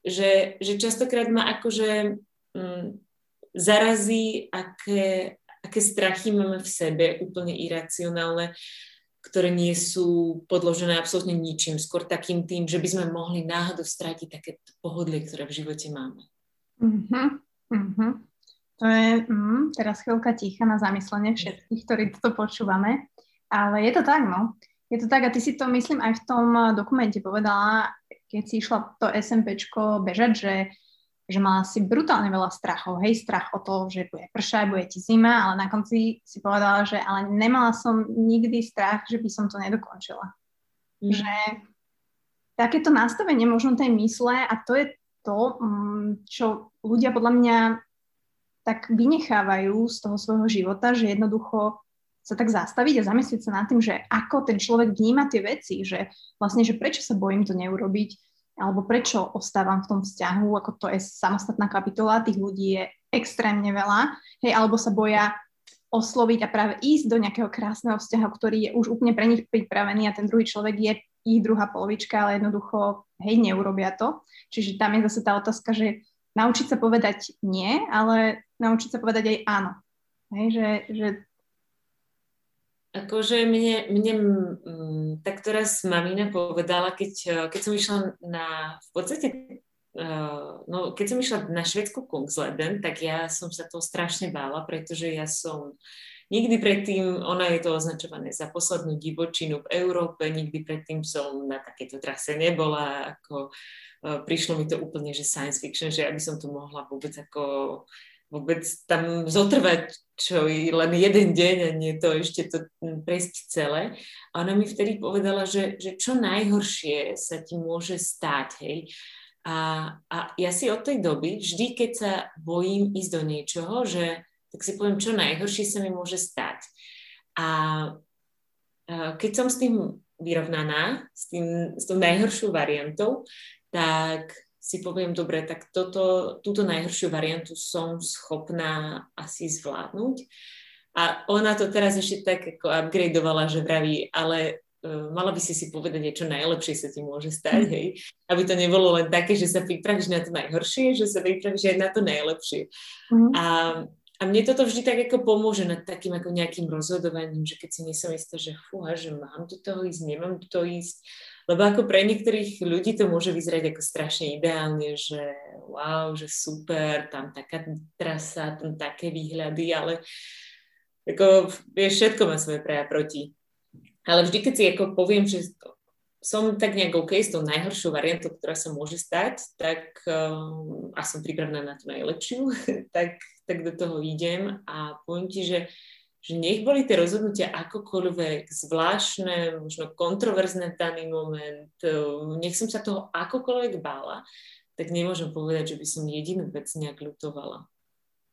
Že, že častokrát ma akože mm, zarazí, aké, aké strachy máme v sebe, úplne iracionálne, ktoré nie sú podložené absolútne ničím, skôr takým tým, že by sme mohli náhodou strátiť také pohodlie, ktoré v živote máme. Uh-huh, uh-huh. To je mm, teraz chvíľka ticha na zamyslenie všetkých, ktorí toto počúvame. Ale je to tak, no. Je to tak a ty si to, myslím, aj v tom dokumente povedala, keď si išla to SMPčko bežať, že že mala si brutálne veľa strachov, hej, strach o to, že bude pršať, bude ti zima, ale na konci si povedala, že ale nemala som nikdy strach, že by som to nedokončila. Mm. Že takéto nastavenie možno tej mysle a to je to, mm, čo ľudia podľa mňa tak vynechávajú z toho svojho života, že jednoducho sa tak zastaviť a zamyslieť sa nad tým, že ako ten človek vníma tie veci, že vlastne, že prečo sa bojím to neurobiť, alebo prečo ostávam v tom vzťahu, ako to je samostatná kapitola, tých ľudí je extrémne veľa, hej, alebo sa boja osloviť a práve ísť do nejakého krásneho vzťahu, ktorý je už úplne pre nich pripravený a ten druhý človek je ich druhá polovička, ale jednoducho, hej, neurobia to. Čiže tam je zase tá otázka, že naučiť sa povedať nie, ale naučiť sa povedať aj áno. Hej, že, že Akože mne, mne tak teraz mamina povedala, keď, keď som išla na, v podstate, uh, no, keď som išla na švedsku Kungsleden, tak ja som sa toho strašne bála, pretože ja som nikdy predtým, ona je to označované za poslednú divočinu v Európe, nikdy predtým som na takéto trase nebola, ako uh, prišlo mi to úplne, že science fiction, že aby som to mohla vôbec ako vôbec tam zotrvať čo len jeden deň a nie to ešte to prejsť celé. A ona mi vtedy povedala, že, že čo najhoršie sa ti môže stať, hej. A, a ja si od tej doby, vždy keď sa bojím ísť do niečoho, že tak si poviem, čo najhoršie sa mi môže stať. A, a keď som s tým vyrovnaná, s, tým, s tou najhoršou variantou, tak si poviem, dobre, tak toto, túto najhoršiu variantu som schopná asi zvládnuť. A ona to teraz ešte tak ako upgradeovala, že vraví, ale uh, mala by si si povedať niečo najlepšie sa ti môže stať, hej. Aby to nebolo len také, že sa pripravíš na to najhoršie, že sa pripravíš aj na to najlepšie. Mm. A, a mne toto vždy tak ako pomôže nad takým ako nejakým rozhodovaním, že keď si nie som istá, že fúha, že mám do toho ísť, nemám do toho ísť, lebo ako pre niektorých ľudí to môže vyzerať ako strašne ideálne, že wow, že super, tam taká trasa, tam také výhľady, ale ako, vieš, všetko má svoje pre a proti. Ale vždy, keď si ako poviem, že som tak nejak OK s tou najhoršou variantou, ktorá sa môže stať, tak um, a som pripravená na tú najlepšiu, tak, tak do toho idem a poviem ti, že že nech boli tie rozhodnutia akokoľvek zvláštne, možno kontroverzné v daný moment, e, nech som sa toho akokoľvek bála, tak nemôžem povedať, že by som jedinú vec nejak ľutovala.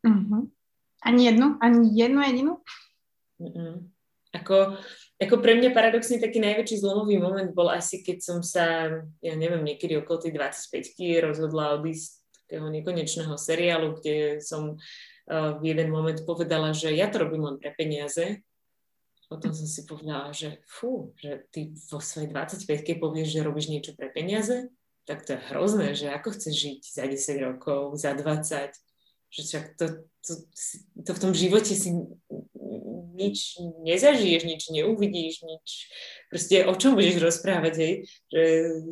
Uh-huh. Ani jednu? Ani jednu jedinú? Uh-uh. Ako, ako pre mňa paradoxne taký najväčší zlomový moment bol asi, keď som sa, ja neviem, niekedy okolo tej 25 rozhodla odísť takého nekonečného seriálu, kde som v jeden moment povedala, že ja to robím len pre peniaze. Potom som si povedala, že fú, že ty vo svojej 25-ke povieš, že robíš niečo pre peniaze, tak to je hrozné, že ako chceš žiť za 10 rokov, za 20, že však to, to, to v tom živote si nič nezažiješ, nič neuvidíš, nič, proste o čom budeš rozprávať, hej? že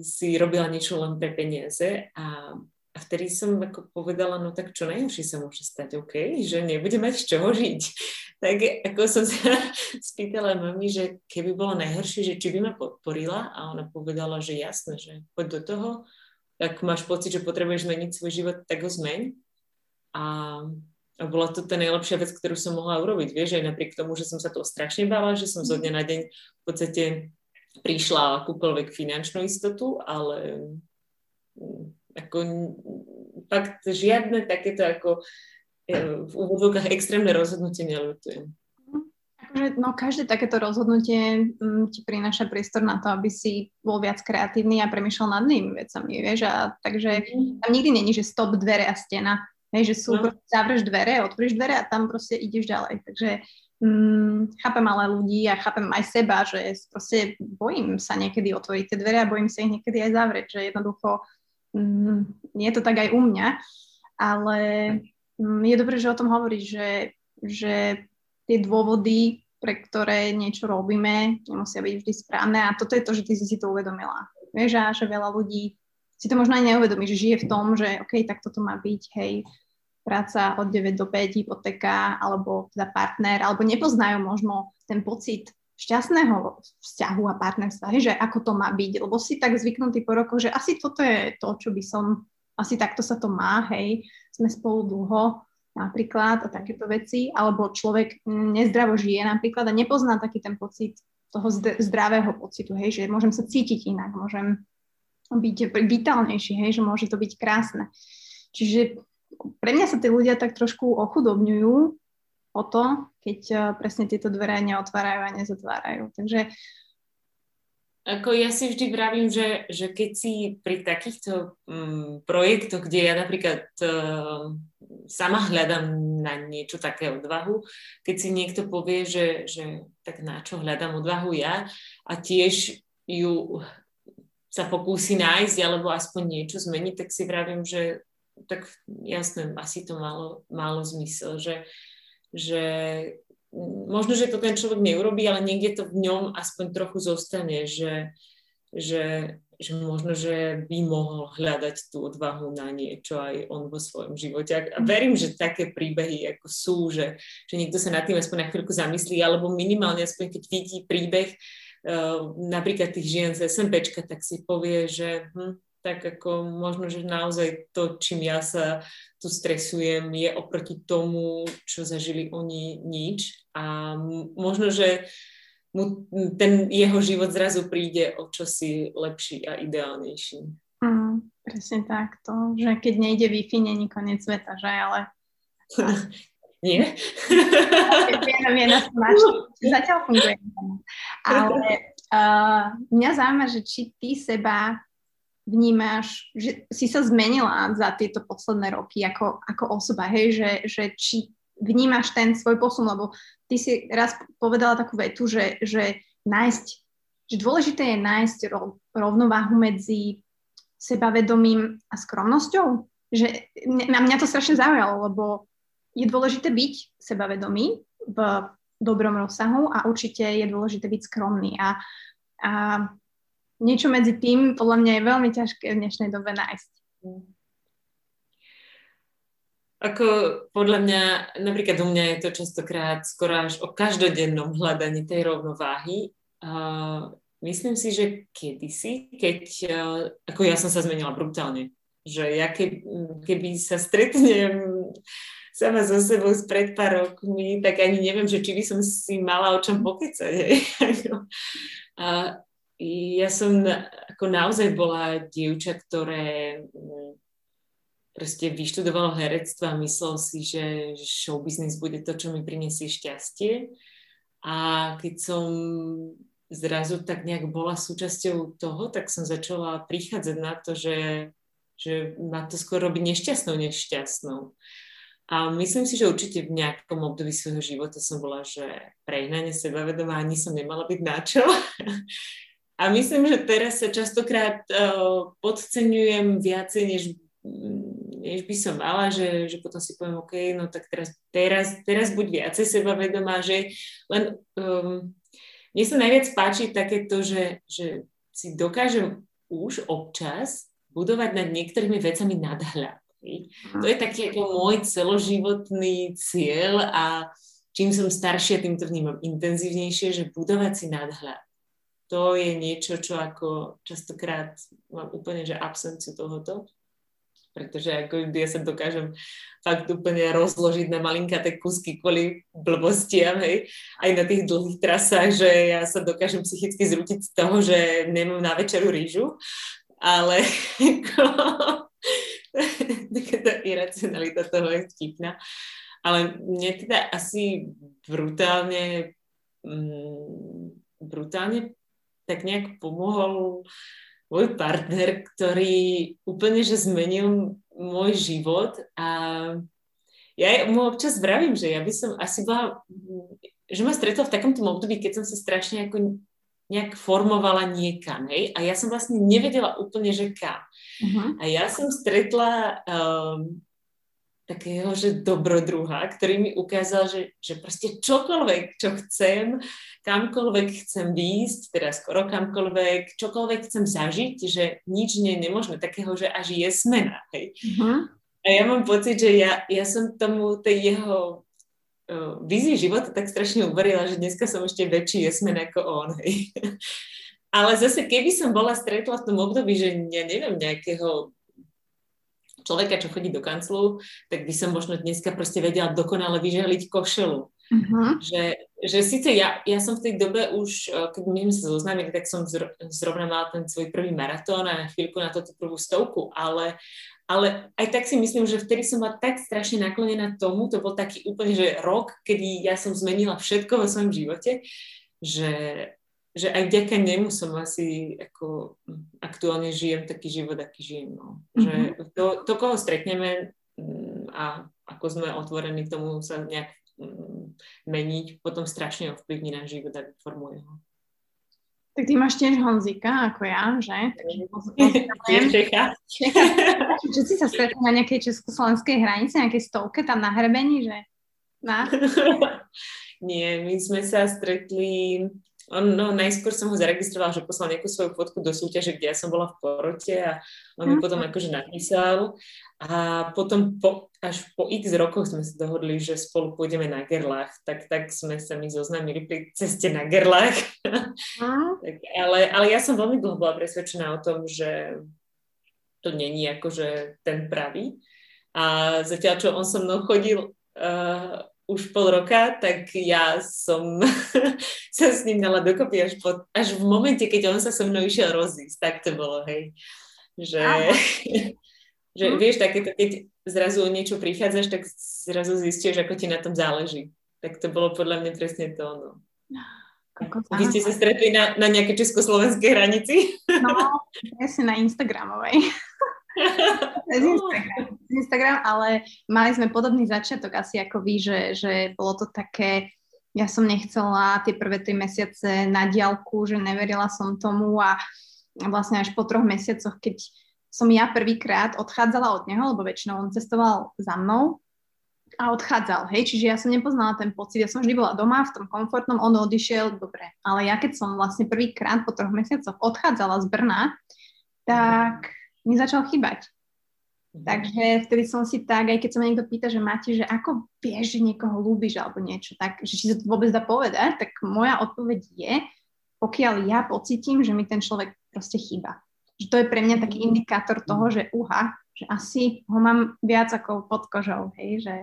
si robila niečo len pre peniaze a a vtedy som ako povedala, no tak čo najhoršie sa môže stať, OK, že nebude mať z čoho žiť. Tak ako som sa spýtala mami, že keby bolo najhoršie, že či by ma podporila a ona povedala, že jasné, že poď do toho, ak máš pocit, že potrebuješ zmeniť svoj život, tak ho zmeň. A, a bola to tá najlepšia vec, ktorú som mohla urobiť. Vieš, aj napriek tomu, že som sa toho strašne bála, že som zo dňa na deň v podstate prišla akúkoľvek finančnú istotu, ale ako fakt žiadne takéto ako e, v úvodzovkách extrémne rozhodnutie neľutujem. Akože, no každé takéto rozhodnutie m, mm, ti prináša priestor na to, aby si bol viac kreatívny a premýšľal nad inými vecami, vieš, a takže mm. tam nikdy není, že stop dvere a stena, hej, že sú, no. zavreš dvere, otvoríš dvere a tam proste ideš ďalej, takže mm, chápem ale ľudí a chápem aj seba, že proste bojím sa niekedy otvoriť tie dvere a bojím sa ich niekedy aj zavrieť, že jednoducho je to tak aj u mňa, ale mm, je dobré, že o tom hovoríš, že, že tie dôvody, pre ktoré niečo robíme, nemusia byť vždy správne a toto je to, že ty si to uvedomila. Vieš, a že veľa ľudí si to možno aj neuvedomí, že žije v tom, že OK, tak toto má byť, hej, práca od 9 do 5, hypotéka, alebo teda partner, alebo nepoznajú možno ten pocit šťastného vzťahu a partnerstva, že ako to má byť, lebo si tak zvyknutý po rokoch, že asi toto je to, čo by som, asi takto sa to má, hej, sme spolu dlho napríklad a takéto veci, alebo človek nezdravo žije napríklad a nepozná taký ten pocit toho zdravého pocitu, hej, že môžem sa cítiť inak, môžem byť vitálnejší, hej, že môže to byť krásne. Čiže pre mňa sa tí ľudia tak trošku ochudobňujú o to, keď uh, presne tieto dvere neotvárajú a nezatvárajú. Takže ako ja si vždy vravím, že, že keď si pri takýchto um, projektoch, kde ja napríklad uh, sama hľadám na niečo také odvahu, keď si niekto povie, že, že tak na čo hľadám odvahu ja a tiež ju sa pokúsi nájsť alebo aspoň niečo zmeniť, tak si vravím, že tak jasné, asi to malo, malo zmysel, že, že možno, že to ten človek neurobí, ale niekde to v ňom aspoň trochu zostane, že, že, že možno, že by mohol hľadať tú odvahu na niečo aj on vo svojom živote. A verím, že také príbehy ako sú, že, že niekto sa nad tým aspoň na chvíľku zamyslí, alebo minimálne aspoň keď vidí príbeh uh, napríklad tých žien z SMPčka, tak si povie, že hm, tak ako možno, že naozaj to, čím ja sa tu stresujem, je oproti tomu, čo zažili oni nič. A možno, že mu ten jeho život zrazu príde o čosi lepší a ideálnejší. Mm, presne tak. To, že keď nejde Wi-Fi, není koniec sveta, že? Ale... Nie? Viem, viem, Zatiaľ funguje. Ale uh, mňa zaujíma, že či ty seba vnímaš, že si sa zmenila za tieto posledné roky ako, ako osoba, hej, že, že či vnímaš ten svoj posun, lebo ty si raz povedala takú vetu, že, že nájsť, že dôležité je nájsť rovnováhu medzi sebavedomím a skromnosťou. Že na mňa to strašne zaujalo, lebo je dôležité byť sebavedomý v dobrom rozsahu a určite je dôležité byť skromný. A, a niečo medzi tým podľa mňa je veľmi ťažké v dnešnej dobe nájsť. Ako podľa mňa, napríklad u mňa je to častokrát skoro až o každodennom hľadaní tej rovnováhy. Uh, myslím si, že kedysi, keď, uh, ako ja som sa zmenila brutálne, že ja ke, keby sa stretnem sama so sebou spred pár rokmi, tak ani neviem, že či by som si mala o čom pokecať. Hej. a, ja som ako naozaj bola dievča, ktoré mm, proste vyštudovalo herectvo a myslel si, že show business bude to, čo mi prinesie šťastie. A keď som zrazu tak nejak bola súčasťou toho, tak som začala prichádzať na to, že, že ma to skôr robí nešťastnou než šťastnou. A myslím si, že určite v nejakom období svojho života som bola, že prehnane sebavedomá, ani som nemala byť na čo. A myslím, že teraz sa častokrát uh, podceňujem viacej, než, než by som mala, že, že potom si poviem, OK, no tak teraz, teraz, teraz buď viacej sebavedomá, že len um, mne sa najviac páči takéto, že, že si dokážem už občas budovať nad niektorými vecami nadhľad. To je taký ako môj celoživotný cieľ a čím som staršia, tým to vnímam intenzívnejšie, že budovať si nadhľad to je niečo, čo ako častokrát mám úplne, že absenciu tohoto, pretože ako ja sa dokážem fakt úplne rozložiť na malinkaté kúsky kvôli blbostiam, hej, aj na tých dlhých trasách, že ja sa dokážem psychicky zrútiť z toho, že nemám na večeru rýžu, ale ako, taká iracionalita toho je vtipná. Ale mne teda asi brutálne mm, brutálne tak nejak pomohol môj partner, ktorý úplne, že zmenil môj život a ja mu občas vravím, že ja by som asi bola, že ma stretla v takomto období, keď som sa strašne ako nejak formovala niekam, hej? A ja som vlastne nevedela úplne, že kam. Uh-huh. A ja som stretla um, takého, že dobrodruha, ktorý mi ukázal, že, že proste čokoľvek, čo chcem, kamkoľvek chcem výjsť, teda skoro kamkoľvek, čokoľvek chcem zažiť, že nič nie je nemožné, takého, že až je smena. Hej. Uh-huh. A ja mám pocit, že ja, ja som tomu tej jeho uh, vízii života tak strašne uverila, že dneska som ešte väčší jesmen ako on. Hej. Ale zase, keby som bola stretla v tom období, že ja neviem, nejakého človeka, čo chodí do kanclu, tak by som možno dneska proste vedela dokonale vyželiť košelu. Uh-huh. Že, že síce ja, ja som v tej dobe už, eh, keď my sme sa zoznámili, tak som zrovna mala ten svoj prvý maratón a chvíľku na tú prvú stovku, ale, ale aj tak si myslím, že vtedy som bola tak strašne naklonená tomu, to bol taký úplne, že rok, kedy ja som zmenila všetko vo svojom živote, že, že aj vďaka nemu som asi ako aktuálne žijem taký život, aký žijem. No. Mm-hmm. Že to, to, koho stretneme mm, a ako sme otvorení k tomu sa nejak mm, meniť, potom strašne ovplyvní náš život a formuje ho. Tak ty máš tiež Honzika, ako ja, že? Tiež Čecha. si sa stretli na nejakej československej hranici, nejakej stovke tam na hrebení, že? Na? Nie, my sme sa stretli on, no, najskôr som ho zaregistrovala, že poslal nejakú svoju fotku do súťaže, kde ja som bola v porote a on mi mhm. potom akože napísal a potom po, až po x rokoch sme sa dohodli, že spolu pôjdeme na Gerlach, tak, tak sme sa mi zoznámili pri ceste na Gerlach. tak, ale, ale ja som veľmi dlho bola presvedčená o tom, že to není akože ten pravý. A zatiaľ, čo on so mnou chodil uh, už pol roka, tak ja som sa s ním dala dokopy až, po, až v momente, keď on sa so mnou išiel rozísť. Tak to bolo, hej. Že, že hm. vieš, takéto, keď zrazu o niečo prichádzaš, tak zrazu zistíš, ako ti na tom záleží. Tak to bolo podľa mňa presne to, no. Vy ste sa stretli na, na nejakej československej hranici? No, presne na Instagramovej. Instagram, Instagram, ale mali sme podobný začiatok asi ako vy, že, že bolo to také, ja som nechcela tie prvé tri mesiace na diálku, že neverila som tomu a vlastne až po troch mesiacoch, keď som ja prvýkrát odchádzala od neho, lebo väčšinou on cestoval za mnou a odchádzal, hej, čiže ja som nepoznala ten pocit, ja som vždy bola doma v tom komfortnom, on odišiel, dobre, ale ja keď som vlastne prvýkrát po troch mesiacoch odchádzala z Brna, tak mi začal chýbať. Mhm. Takže vtedy som si tak, aj keď sa ma niekto pýta, že máte, že ako vieš, že niekoho ľúbiš alebo niečo, tak že sa to vôbec dá povedať, tak moja odpoveď je, pokiaľ ja pocitím, že mi ten človek proste chýba. Že to je pre mňa taký mhm. indikátor toho, že uha, že asi ho mám viac ako pod kožou, hej, že,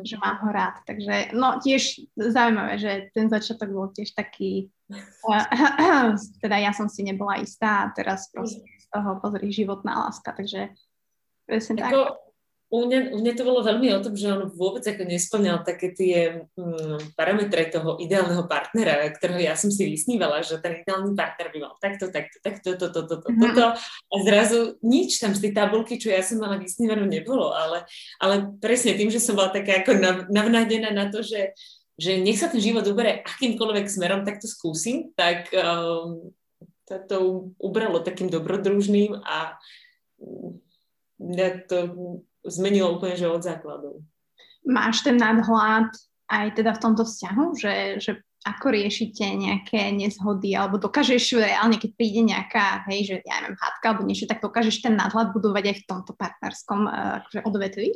že mám ho rád. Takže no tiež zaujímavé, že ten začiatok bol tiež taký, teda ja som si nebola istá a teraz proste z toho pozri životná láska, takže presne tak. U mňa, u mňa to bolo veľmi o tom, že on vôbec ako nesplňal také tie mm, parametre toho ideálneho partnera, ktorého ja som si vysnívala, že ten ideálny partner by mal takto, takto, takto, toto, toto, toto, toto. A zrazu nič tam z tej tabulky, čo ja som mala vysnívanú, nebolo. Ale, ale presne tým, že som bola taká ako nav, navnádená na to, že, že nech sa ten život ubere akýmkoľvek smerom, tak to skúsim, tak um, to, to ubralo takým dobrodružným a mňa to zmenilo úplne, že od základov. Máš ten nadhľad aj teda v tomto vzťahu, že, že ako riešite nejaké nezhody, alebo dokážeš reálne, keď príde nejaká, hej, že ja neviem, hádka alebo niečo, tak dokážeš ten nadhľad budovať aj v tomto partnerskom uh, akože odvetvi?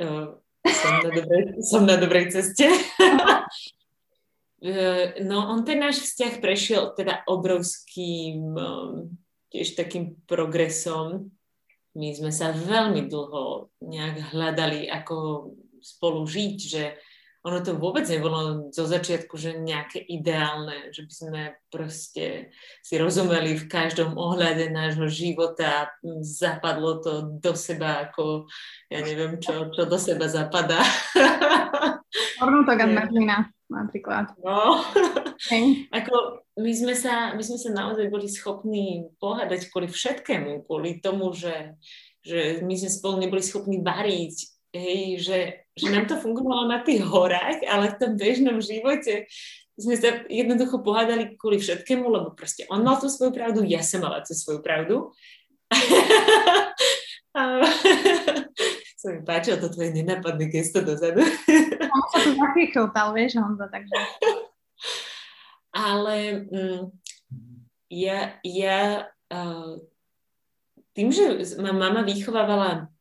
Uh, som, na dobrej, som na dobrej ceste. No, on ten náš vzťah prešiel teda obrovským um, tiež takým progresom. My sme sa veľmi dlho nejak hľadali, ako spolu žiť, že ono to vôbec nebolo zo začiatku, že nejaké ideálne, že by sme proste si rozumeli v každom ohľade nášho života, zapadlo to do seba ako, ja neviem, čo, čo do seba zapadá. Ornutok a napríklad. No, okay. ako my sme, sa, my sme sa naozaj boli schopní pohľadať kvôli všetkému, kvôli tomu, že, že my sme spolu neboli schopní variť, hej, že, že nám to fungovalo na tých horách, ale v tom bežnom živote sme sa jednoducho pohádali kvôli všetkému, lebo proste on mal tú svoju pravdu, ja som mala tú svoju pravdu. sa mi páčilo to tvoje nenápadné gesto dozadu. On sa tu zachychotal, vieš, Honza, takže... Ale mm, ja, ja uh, tým, že ma mama vychovávala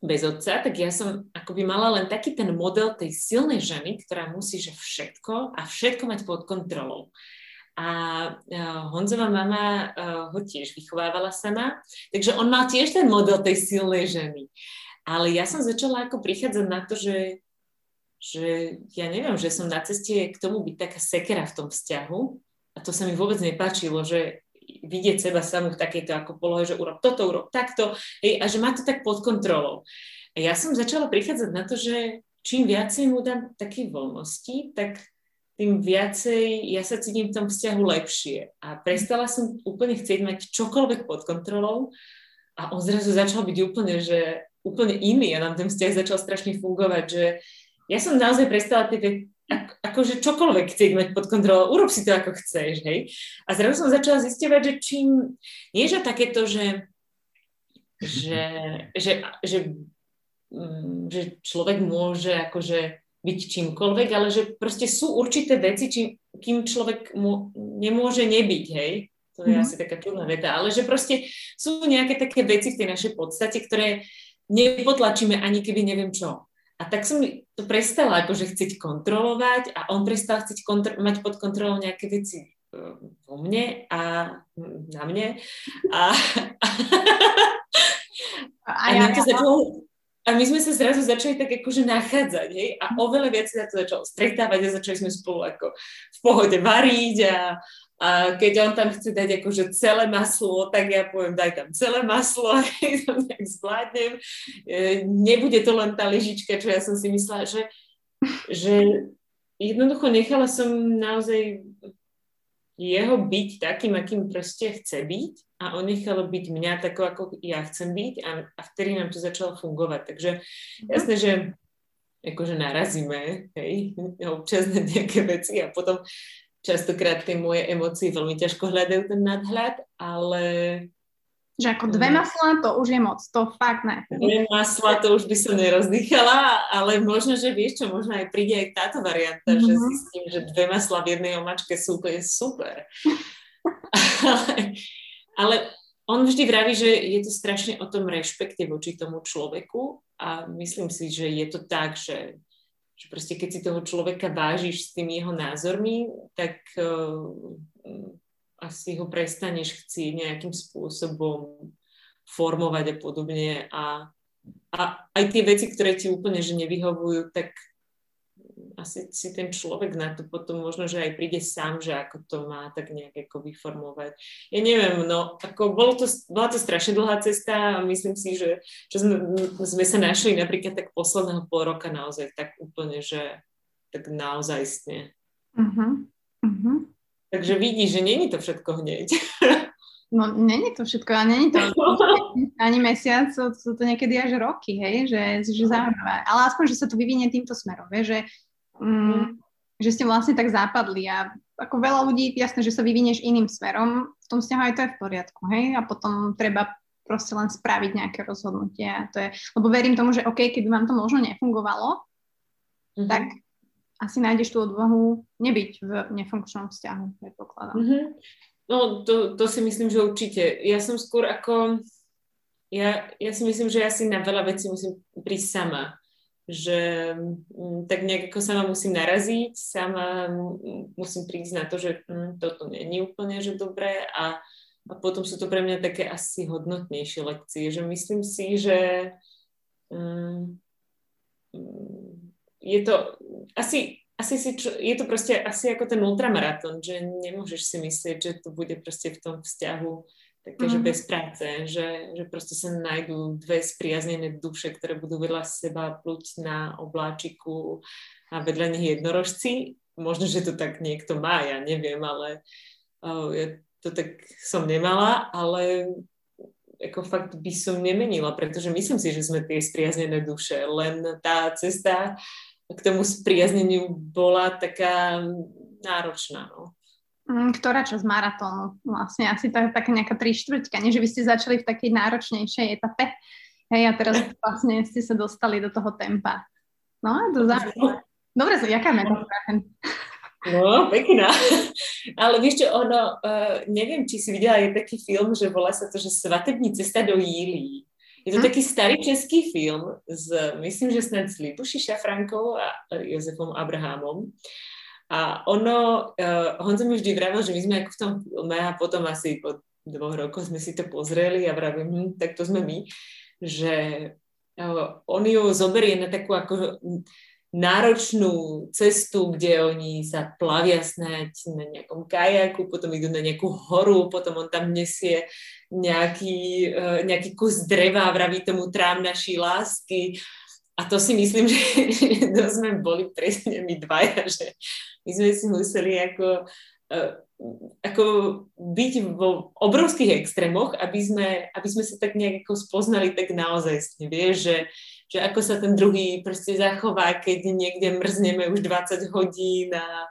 bez otca, tak ja som akoby mala len taký ten model tej silnej ženy, ktorá musí že všetko a všetko mať pod kontrolou. A uh, Honzová mama uh, ho tiež vychovávala sama, takže on mal tiež ten model tej silnej ženy. Ale ja som začala ako prichádzať na to, že, že ja neviem, že som na ceste k tomu byť taká sekera v tom vzťahu a to sa mi vôbec nepáčilo, že vidieť seba samú v takejto ako polohe, že urob toto, urob takto hej, a že má to tak pod kontrolou. A ja som začala prichádzať na to, že čím viacej mu dám také voľnosti, tak tým viacej ja sa cítim v tom vzťahu lepšie. A prestala som úplne chcieť mať čokoľvek pod kontrolou a on zrazu začal byť úplne, že úplne iný a nám ten vzťah začal strašne fungovať, že ja som naozaj prestala tie ako, akože čokoľvek chcieť mať pod kontrolou, urob si to ako chceš, hej. A zrazu som začala zistovať, že čím, nie že takéto, že, že, že, že, mm, že človek môže akože byť čímkoľvek, ale že proste sú určité veci, či, kým človek mu nemôže nebyť, hej. To je mm-hmm. asi taká čudná veta, ale že proste sú nejaké také veci v tej našej podstate, ktoré nepotlačíme ani keby neviem čo. A tak som to prestala akože chcieť kontrolovať a on prestal chcieť kontro- mať pod kontrolou nejaké veci uh, vo mne a na mne. A, a, a, a, ja, to začalo, a my sme sa zrazu začali tak akože nachádzať, hej, a oveľa viac sa to začalo stretávať a začali sme spolu ako v pohode variť a, a keď on tam chce dať akože celé maslo, tak ja poviem, daj tam celé maslo, hej, to nejak zvládnem. E, nebude to len tá lyžička, čo ja som si myslela, že, že jednoducho nechala som naozaj jeho byť takým, akým proste chce byť a on nechal byť mňa tako, ako ja chcem byť a, a vtedy nám to začalo fungovať. Takže mhm. jasné, že akože narazíme, hej, občas na nejaké veci a potom častokrát tie moje emócie veľmi ťažko hľadajú ten nadhľad, ale že ako dve mm. masla, to už je moc, to fakt ne. Dve masla, to už by som nerozdýchala, ale možno, že vieš čo, možno aj príde aj táto varianta, mm-hmm. že zistím, že dve masla v jednej omačke sú úplne super. ale, ale on vždy vraví, že je to strašne o tom rešpekte voči tomu človeku a myslím si, že je to tak, že, že proste keď si toho človeka vážiš s tými jeho názormi, tak uh, asi ho prestaneš chcieť nejakým spôsobom formovať a podobne. A, a aj tie veci, ktoré ti úplne že nevyhovujú, tak asi si ten človek na to potom možno, že aj príde sám, že ako to má tak nejak ako vyformovať. Ja neviem, no ako bolo to, bola to strašne dlhá cesta a myslím si, že, že sme, sme sa našli napríklad tak posledného pol roka naozaj tak úplne, že tak naozajstne. Uh-huh. Uh-huh. Takže vidíš, že není to všetko hneď. No, není to všetko, a není to ani mesiac, sú, sú to niekedy až roky, hej, že, že zaujímavé. Ale aspoň, že sa to vyvinie týmto smerom, vie, že, mm, že ste vlastne tak západli a ako veľa ľudí, jasné, že sa vyvinieš iným smerom, v tom vzťahu aj to je v poriadku, hej, a potom treba proste len spraviť nejaké rozhodnutie a to je, lebo verím tomu, že OK, keby vám to možno nefungovalo, mm-hmm. tak asi nájdeš tú odvahu nebyť v nefunkčnom vzťahu, predpokladám. Mm-hmm. No, to, to si myslím, že určite. Ja som skôr ako... Ja, ja si myslím, že ja si na veľa vecí musím prísť sama. Že mm, tak nejak ako sama musím naraziť, sama musím prísť na to, že m, mm, toto není úplne že dobré a, a potom sú to pre mňa také asi hodnotnejšie lekcie, že myslím si, že m, je to asi, asi si, je to proste asi ako ten ultramaratón, že nemôžeš si myslieť, že to bude proste v tom vzťahu také, mm-hmm. mhm. bez práce, že, že proste sa nájdú dve spriaznené duše, ktoré budú vedľa seba pluť na obláčiku a vedľa nich jednorožci. Možno, že to tak niekto má, ja neviem, ale oh, ja to tak som nemala, ale ako fakt by som nemenila, pretože myslím si, že sme tie spriaznené duše, len tá cesta k tomu spriazneniu bola taká náročná. No. Mm, ktorá časť maratónu? Vlastne asi to je taká nejaká tri štvrťka, nie že vy ste začali v takej náročnejšej etape, hej, a teraz vlastne ste sa dostali do toho tempa. No, to zaujímavé. Dobre, so, jaká metafora? No, pekná. Ale vieš čo, ono, uh, neviem, či si videla, je taký film, že volá sa to, že Svatební cesta do Jílí. Je to hm? taký starý český film, s, myslím, že snad s Libuši Šafrankou a Jozefom Abrahamom. A ono, uh, Honzo mi vždy vravil, že my sme ako v tom filme a potom asi po dvoch rokoch sme si to pozreli a vravím, hm, tak to sme my, že uh, on ju zoberie na takú ako náročnú cestu, kde oni sa plavia snáď na nejakom kajaku, potom idú na nejakú horu, potom on tam nesie nejaký, uh, nejaký kus dreva vraví tomu trám naší lásky. A to si myslím, že, to sme boli presne my dvaja, že my sme si museli ako, uh, ako byť vo obrovských extrémoch, aby sme, aby sme sa tak nejak spoznali tak naozaj, vieš, že, že ako sa ten druhý proste zachová, keď niekde mrzneme už 20 hodín a,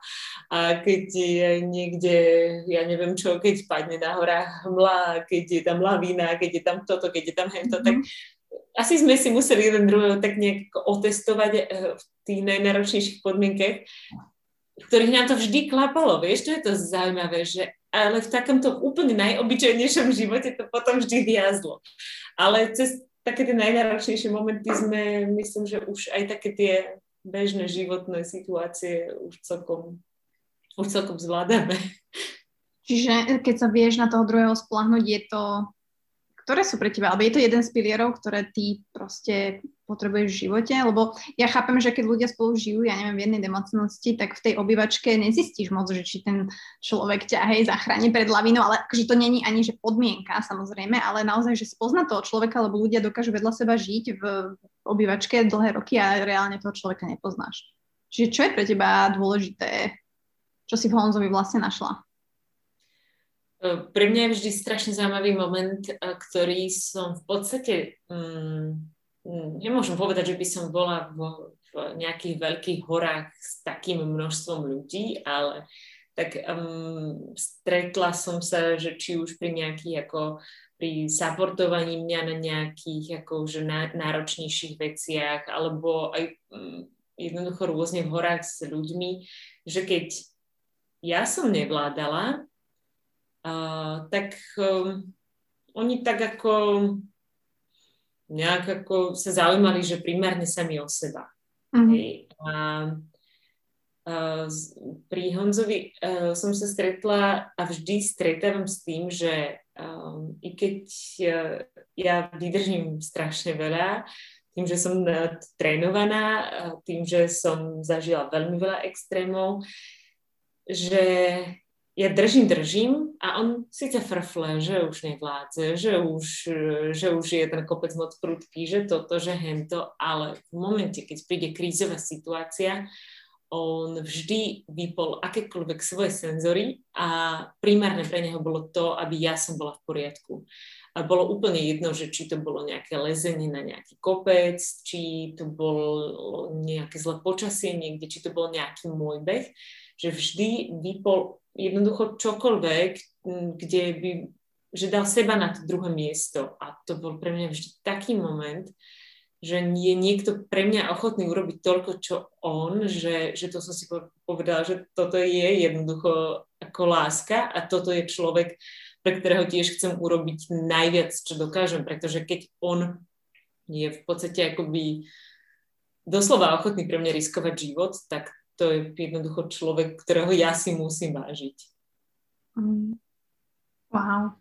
a keď je niekde, ja neviem čo, keď padne na horách hmla, keď je tam lavína, keď je tam toto, keď je tam hento, mm-hmm. tak mhm. Asi sme si museli jeden druhého tak nejak otestovať eh, v tých najnáročnejších podmienkach, ktorých nám to vždy klapalo, vieš, to je to zaujímavé, že ale v takomto úplne najobyčajnejšom živote to potom vždy viazlo. Ale cez také tie najnáročnejšie momenty sme, myslím, že už aj také tie bežné životné situácie už celkom, už celkom zvládame. Čiže keď sa vieš na toho druhého splahnuť, je to ktoré sú pre teba, alebo je to jeden z pilierov, ktoré ty proste potrebuješ v živote, lebo ja chápem, že keď ľudia spolu žijú, ja neviem, v jednej domácnosti, tak v tej obývačke nezistíš moc, že či ten človek ťa hej zachráni pred lavinou, ale akože to není ani že podmienka samozrejme, ale naozaj, že spozna toho človeka, lebo ľudia dokážu vedľa seba žiť v obývačke dlhé roky a reálne toho človeka nepoznáš. Čiže čo je pre teba dôležité, čo si v Honzovi vlastne našla? Pre mňa je vždy strašne zaujímavý moment, ktorý som v podstate, um, nemôžem povedať, že by som bola v, v nejakých veľkých horách s takým množstvom ľudí, ale tak um, stretla som sa, že či už pri nejakých ako pri supportovaní mňa na nejakých ako že náročnejších veciach, alebo aj um, jednoducho rôzne v horách s ľuďmi, že keď ja som nevládala, uh, tak um, oni tak ako nejak ako sa zaujímali, že primárne sami o seba. Mm-hmm. Hej. A, a pri Honzovi uh, som sa stretla a vždy stretávam s tým, že um, i keď uh, ja vydržím strašne veľa, tým, že som uh, trénovaná, uh, tým, že som zažila veľmi veľa extrémov, že ja držím, držím a on síce frfle, že už nevládze, že už, že už je ten kopec moc prudký, že toto, že hento, ale v momente, keď príde krízová situácia, on vždy vypol akékoľvek svoje senzory a primárne pre neho bolo to, aby ja som bola v poriadku. A bolo úplne jedno, že či to bolo nejaké lezenie na nejaký kopec, či to bolo nejaké zlé počasie niekde, či to bol nejaký môj beh, že vždy vypol jednoducho čokoľvek, kde by, že dal seba na to druhé miesto. A to bol pre mňa vždy taký moment, že je niekto pre mňa ochotný urobiť toľko, čo on, že, že to som si povedala, že toto je jednoducho ako láska a toto je človek, pre ktorého tiež chcem urobiť najviac, čo dokážem, pretože keď on je v podstate akoby doslova ochotný pre mňa riskovať život, tak to je jednoducho človek, ktorého ja si musím vážiť. Mm. Wow.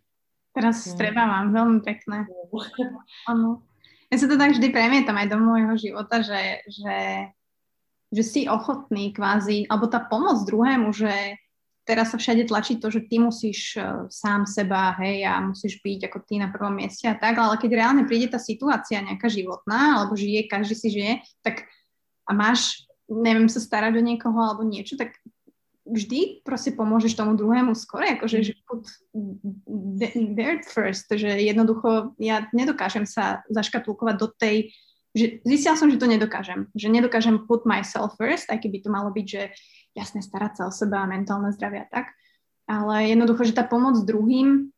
Teraz mm. treba mám veľmi pekné. Ano. Ja sa to tak vždy premietam aj do môjho života, že, že, že si ochotný kvázi, alebo tá pomoc druhému, že teraz sa všade tlačí to, že ty musíš uh, sám seba, hej, a musíš byť ako ty na prvom mieste a tak, ale keď reálne príde tá situácia nejaká životná, alebo žije, každý si žije, tak a máš neviem sa starať o niekoho alebo niečo, tak vždy proste pomôžeš tomu druhému skôr, akože že put there first, že jednoducho ja nedokážem sa zaškatulkovať do tej, že zistila som, že to nedokážem, že nedokážem put myself first, aj keby to malo byť, že jasne starať sa o seba a mentálne zdravie a tak, ale jednoducho, že tá pomoc druhým,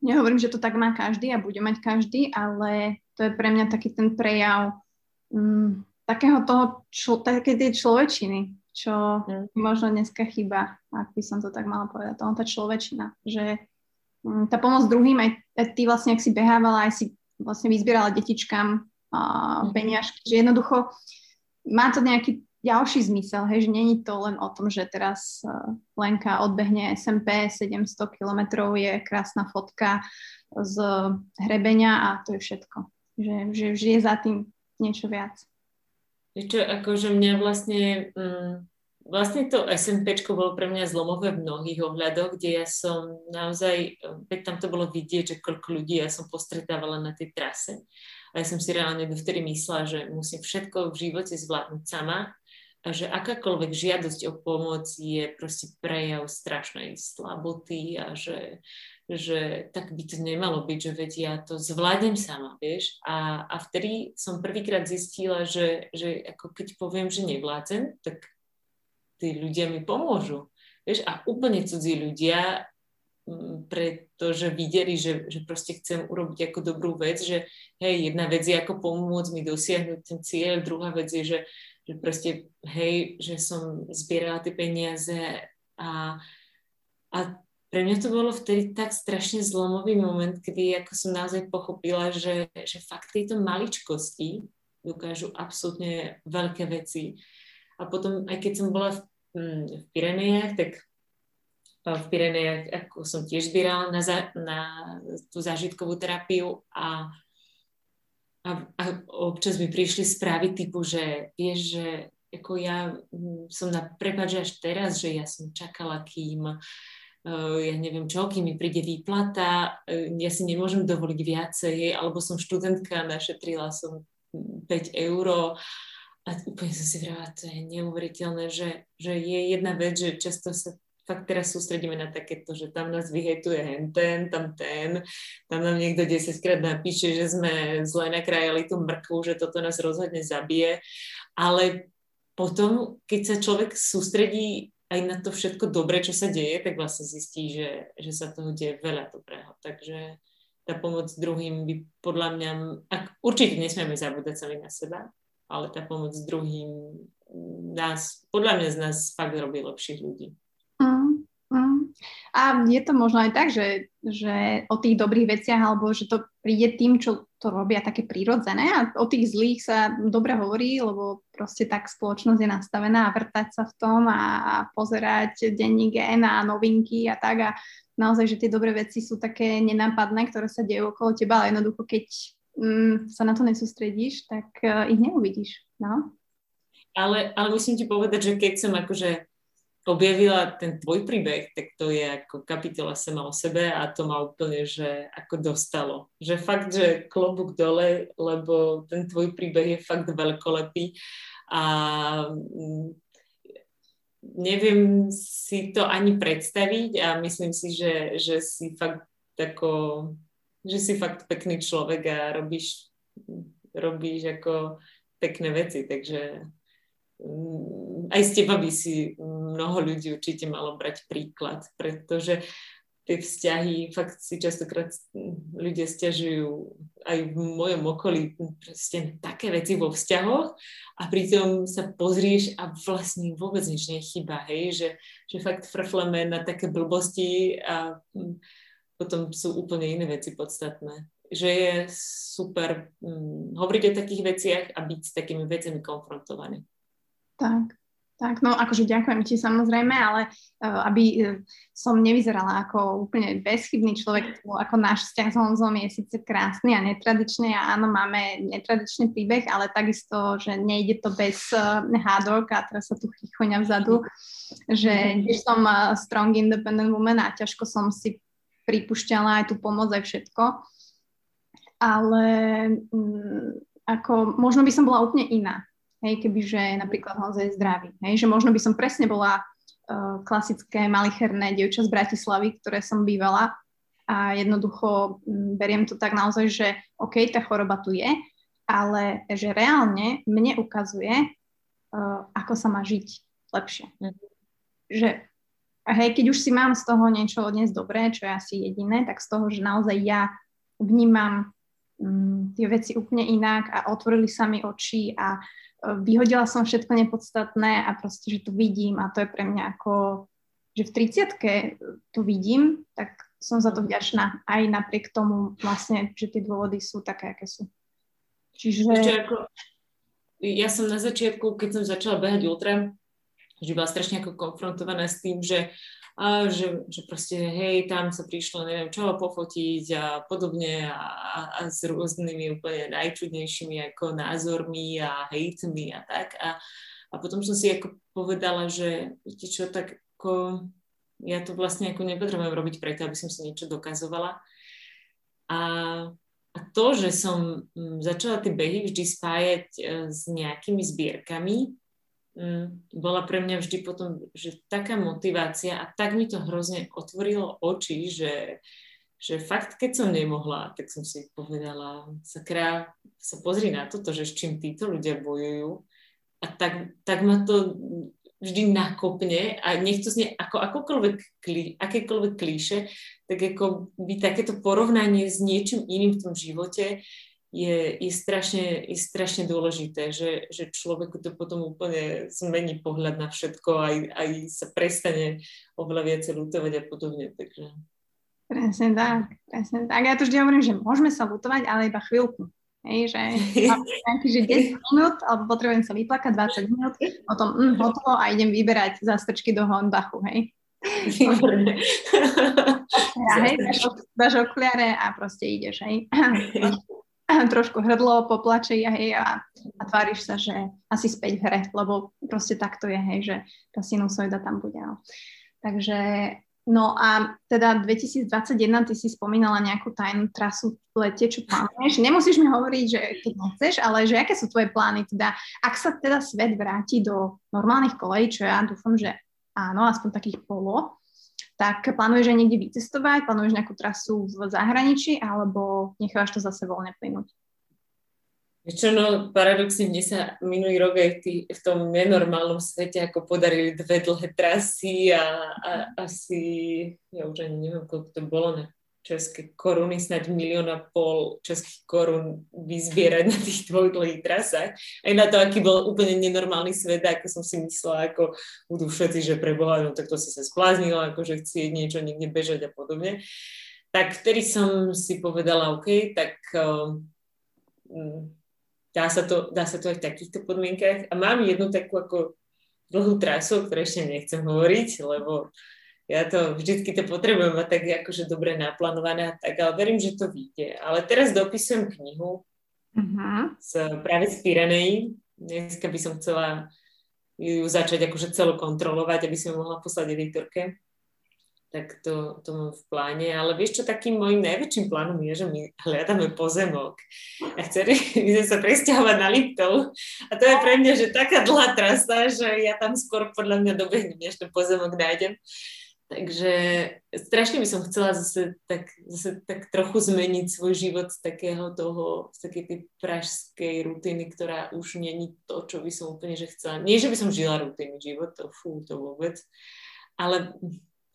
nehovorím, že to tak má každý a bude mať každý, ale to je pre mňa taký ten prejav mm, takého toho, člo, také tie človečiny, čo mm. možno dneska chýba, ak by som to tak mala povedať, to tá človečina, že mm, tá pomoc druhým, aj, aj ty vlastne, ak si behávala, aj si vlastne vyzbierala detičkám uh, peniažky, že jednoducho má to nejaký ďalší zmysel, hej, že není to len o tom, že teraz uh, Lenka odbehne SMP 700 kilometrov, je krásna fotka z hrebenia a to je všetko. Že, že, že je za tým niečo viac. Čo, akože mňa vlastne, mm, vlastne to SMPčko bolo pre mňa zlomové v mnohých ohľadoch, kde ja som naozaj, veď tam to bolo vidieť, že koľko ľudí ja som postretávala na tej trase. A ja som si reálne dovtedy myslela, že musím všetko v živote zvládnuť sama a že akákoľvek žiadosť o pomoc je proste prejav strašnej slaboty a že že tak by to nemalo byť, že veď ja to zvládnem sama, vieš. A, a vtedy som prvýkrát zistila, že, že ako keď poviem, že nevládzem, tak tí ľudia mi pomôžu. Vieš, a úplne cudzí ľudia pretože videli, že, že proste chcem urobiť ako dobrú vec, že hej, jedna vec je ako pomôcť mi dosiahnuť ten cieľ, druhá vec je, že, že proste hej, že som zbierala tie peniaze a, a pre mňa to bolo vtedy tak strašne zlomový moment, kedy ako som naozaj pochopila, že, že fakt tieto maličkosti dokážu absolútne veľké veci. A potom, aj keď som bola v, hm, v Pirenejach, tak v Pirenejach ako som tiež zbierala na, za, na tú zážitkovú terapiu a, a, a občas mi prišli správy typu, že vieš, že ako ja hm, som na prepáč až teraz, že ja som čakala, kým ja neviem čo, kým mi príde výplata, e, ja si nemôžem dovoliť viacej, alebo som študentka, našetrila som 5 eur a úplne som si vrala, to je neuveriteľné, že, že je jedna vec, že často sa fakt teraz sústredíme na takéto, že tam nás vyhejtuje hen ten, tam ten, tam nám niekto 10 krát napíše, že sme zle nakrajali tú mrkvu, že toto nás rozhodne zabije, ale potom, keď sa človek sústredí aj na to všetko dobré, čo sa deje, tak vlastne zistí, že, že sa toho deje veľa dobrého. Takže tá pomoc druhým by podľa mňa, ak, určite nesmieme zabúdať sami na seba, ale tá pomoc druhým nás, podľa mňa z nás fakt robí lepších ľudí. A je to možno aj tak, že, že o tých dobrých veciach, alebo že to príde tým, čo to robia také prírodzené a o tých zlých sa dobre hovorí, lebo proste tak spoločnosť je nastavená a vrtať sa v tom a pozerať denní gen a novinky a tak a naozaj, že tie dobré veci sú také nenápadné, ktoré sa dejú okolo teba, ale jednoducho, keď mm, sa na to nesústredíš, tak uh, ich neuvidíš. No? Ale, ale musím ti povedať, že keď som akože objavila ten tvoj príbeh, tak to je ako kapitola sama o sebe a to ma úplne, že ako dostalo. Že fakt, že klobúk dole, lebo ten tvoj príbeh je fakt veľkolepý a mm, neviem si to ani predstaviť a myslím si, že, že si fakt tako, že si fakt pekný človek a robíš, robíš ako pekné veci, takže aj z teba by si mnoho ľudí určite malo brať príklad, pretože tie vzťahy, fakt si častokrát ľudia stiažujú aj v mojom okolí proste také veci vo vzťahoch a pritom sa pozrieš a vlastne vôbec nič nechyba, hej, že, že fakt frfleme na také blbosti a mm, potom sú úplne iné veci podstatné. Že je super hm, hovoriť o takých veciach a byť s takými vecami konfrontovaný. Tak, tak, no akože ďakujem ti samozrejme, ale uh, aby uh, som nevyzerala ako úplne bezchybný človek, ako náš vzťah s Honzom je síce krásny a netradičný a áno, máme netradičný príbeh, ale takisto, že nejde to bez uh, hádok a teraz sa tu chichoňa vzadu, že tiež som uh, strong independent woman a ťažko som si pripúšťala aj tú pomoc, aj všetko. Ale um, ako, možno by som bola úplne iná hej, kebyže napríklad je zdravý, hej, že možno by som presne bola uh, klasické malicherné dievča z Bratislavy, ktoré som bývala a jednoducho m, beriem to tak naozaj, že OK, tá choroba tu je, ale že reálne mne ukazuje, uh, ako sa má žiť lepšie. Mm. Že hej, keď už si mám z toho niečo dnes dobré, čo je asi jediné, tak z toho, že naozaj ja vnímam tie veci úplne inak a otvorili sa mi oči a vyhodila som všetko nepodstatné a proste, že to vidím a to je pre mňa ako, že v 30 to vidím, tak som za to vďačná aj napriek tomu vlastne, že tie dôvody sú také, aké sú. Čiže... Ešte ako, ja som na začiatku, keď som začala behať ultra, že bola strašne ako konfrontovaná s tým, že a že, že proste hej, tam sa prišlo neviem čo pofotiť a podobne a, a, s rôznymi úplne najčudnejšími ako názormi a hejtmi a tak. A, a potom som si ako povedala, že viete čo, tak ako ja to vlastne ako nepotrebujem robiť preto, aby som si niečo dokazovala. A a to, že som mm, začala tie behy vždy spájať e, s nejakými zbierkami, bola pre mňa vždy potom, že taká motivácia a tak mi to hrozne otvorilo oči, že, že fakt, keď som nemohla, tak som si povedala, sakra, sa pozri na toto, že s čím títo ľudia bojujú. A tak, tak ma to vždy nakopne a nech to znie ako akokoľvek, akékoľvek klíše, tak ako by takéto porovnanie s niečím iným v tom živote je, je, strašne, je strašne dôležité, že, že človeku to potom úplne zmení pohľad na všetko aj, aj sa prestane oveľa viacej lutovať a podobne. Takže... Presne tak, presne tak. Ja to vždy hovorím, že môžeme sa lutovať, ale iba chvíľku. Hej, že nejaký, že 10 minút, alebo potrebujem sa vyplakať 20 minút, potom mm, hotovo a idem vyberať zastrčky do Honbachu, hej. ja, hej, dáš, dáš a proste ideš, hej. Trošku hrdlo, poplače ja, hej, a, a tváriš sa, že asi späť v hre, lebo proste takto je, hej, že tá sinusoida tam bude. No. Takže No a teda 2021 ty si spomínala nejakú tajnú trasu v lete, čo plánuješ. Nemusíš mi hovoriť, že keď nechceš, ale že aké sú tvoje plány? Teda, ak sa teda svet vráti do normálnych kolejí, čo ja dúfam, že áno, aspoň takých polo, tak plánuješ aj niekde vycestovať, plánuješ nejakú trasu v zahraničí, alebo nechávaš to zase voľne plynúť? Čo no, paradoxne mne sa minulý rok aj tý, v tom nenormálnom svete ako podarili dve dlhé trasy a, a asi, ja už ani neviem, koľko to bolo na české koruny, snáď milión a pol českých korún vyzbierať na tých dvoch dlhých trasách. Aj na to, aký bol úplne nenormálny svet, ako som si myslela, ako budú všetci, že preboha, no tak to si sa spláznila, ako že chci niečo niekde bežať a podobne. Tak vtedy som si povedala, OK, tak um, dá sa to, dá sa to aj v takýchto podmienkach. A mám jednu takú ako dlhú trasu, o ktorej ešte nechcem hovoriť, lebo ja to vždycky to potrebujem mať tak akože dobre naplánované a tak, ale verím, že to vyjde. Ale teraz dopisujem knihu uh-huh. z, práve z Pirenejí. Dneska by som chcela ju začať akože celo kontrolovať, aby som mohla poslať editorke tak to, to mám v pláne. Ale vieš čo, takým môjim najväčším plánom je, že my hľadáme pozemok. A chceli by sme sa presťahovať na Liptov. A to je pre mňa, že taká dlhá trasa, že ja tam skôr podľa mňa dobehnem, než ten pozemok nájdem. Takže strašne by som chcela zase tak, zase tak trochu zmeniť svoj život z takého toho, z takej tej pražskej rutiny, ktorá už není to, čo by som úplne že chcela. Nie, že by som žila rutinný život, to fú, to vôbec, ale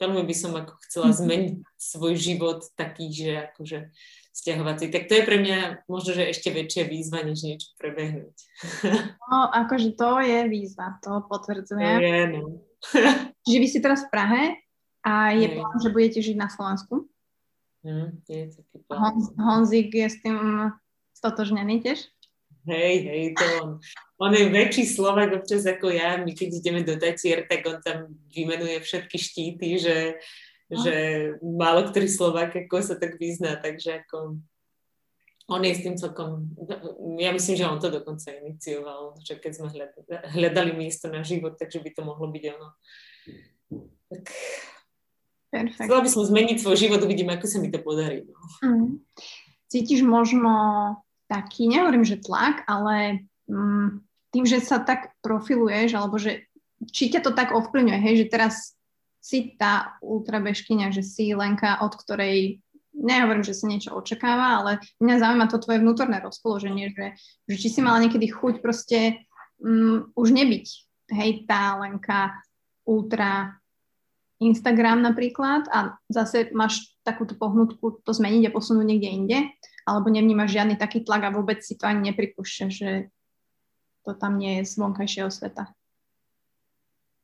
veľmi by som ako chcela mhm. zmeniť svoj život taký, že akože stiahovací. Tak to je pre mňa možno, že ešte väčšia výzva, než niečo prebehnúť. No, akože to je výzva, to potvrdzujem. Je, no. Živí si teraz v Prahe a je plán, že budete žiť na Slovensku? Mm, je taký plán. Hon, Honzik je s tým stotožnený tiež? Hej, hej, to on. On je väčší Slovak občas ako ja. My keď ideme do Tatier, tak on tam vymenuje všetky štíty, že, no. že málo ktorý Slovak ako sa tak vyzná, takže ako on je s tým celkom, ja myslím, že on to dokonca inicioval, že keď sme hľadali, hľadali miesto na život, takže by to mohlo byť ono. Tak Perfect. Chcela by som zmeniť svoj život, uvidím, ako sa mi to podarí. No. Mm. Cítiš možno taký, nehovorím, že tlak, ale mm, tým, že sa tak profiluješ, alebo že či ťa to tak ovplyvňuje, hej, že teraz si tá ultrabežkyňa, že si Lenka, od ktorej nehovorím, že sa niečo očakáva, ale mňa zaujíma to tvoje vnútorné rozpoloženie, že, že či si mala niekedy chuť proste um, už nebyť, hej, tá Lenka ultra Instagram napríklad a zase máš takúto pohnutku to zmeniť a posunúť niekde inde, alebo nevnímaš žiadny taký tlak a vôbec si to ani nepripúšťaš, že to tam nie je z vonkajšieho sveta?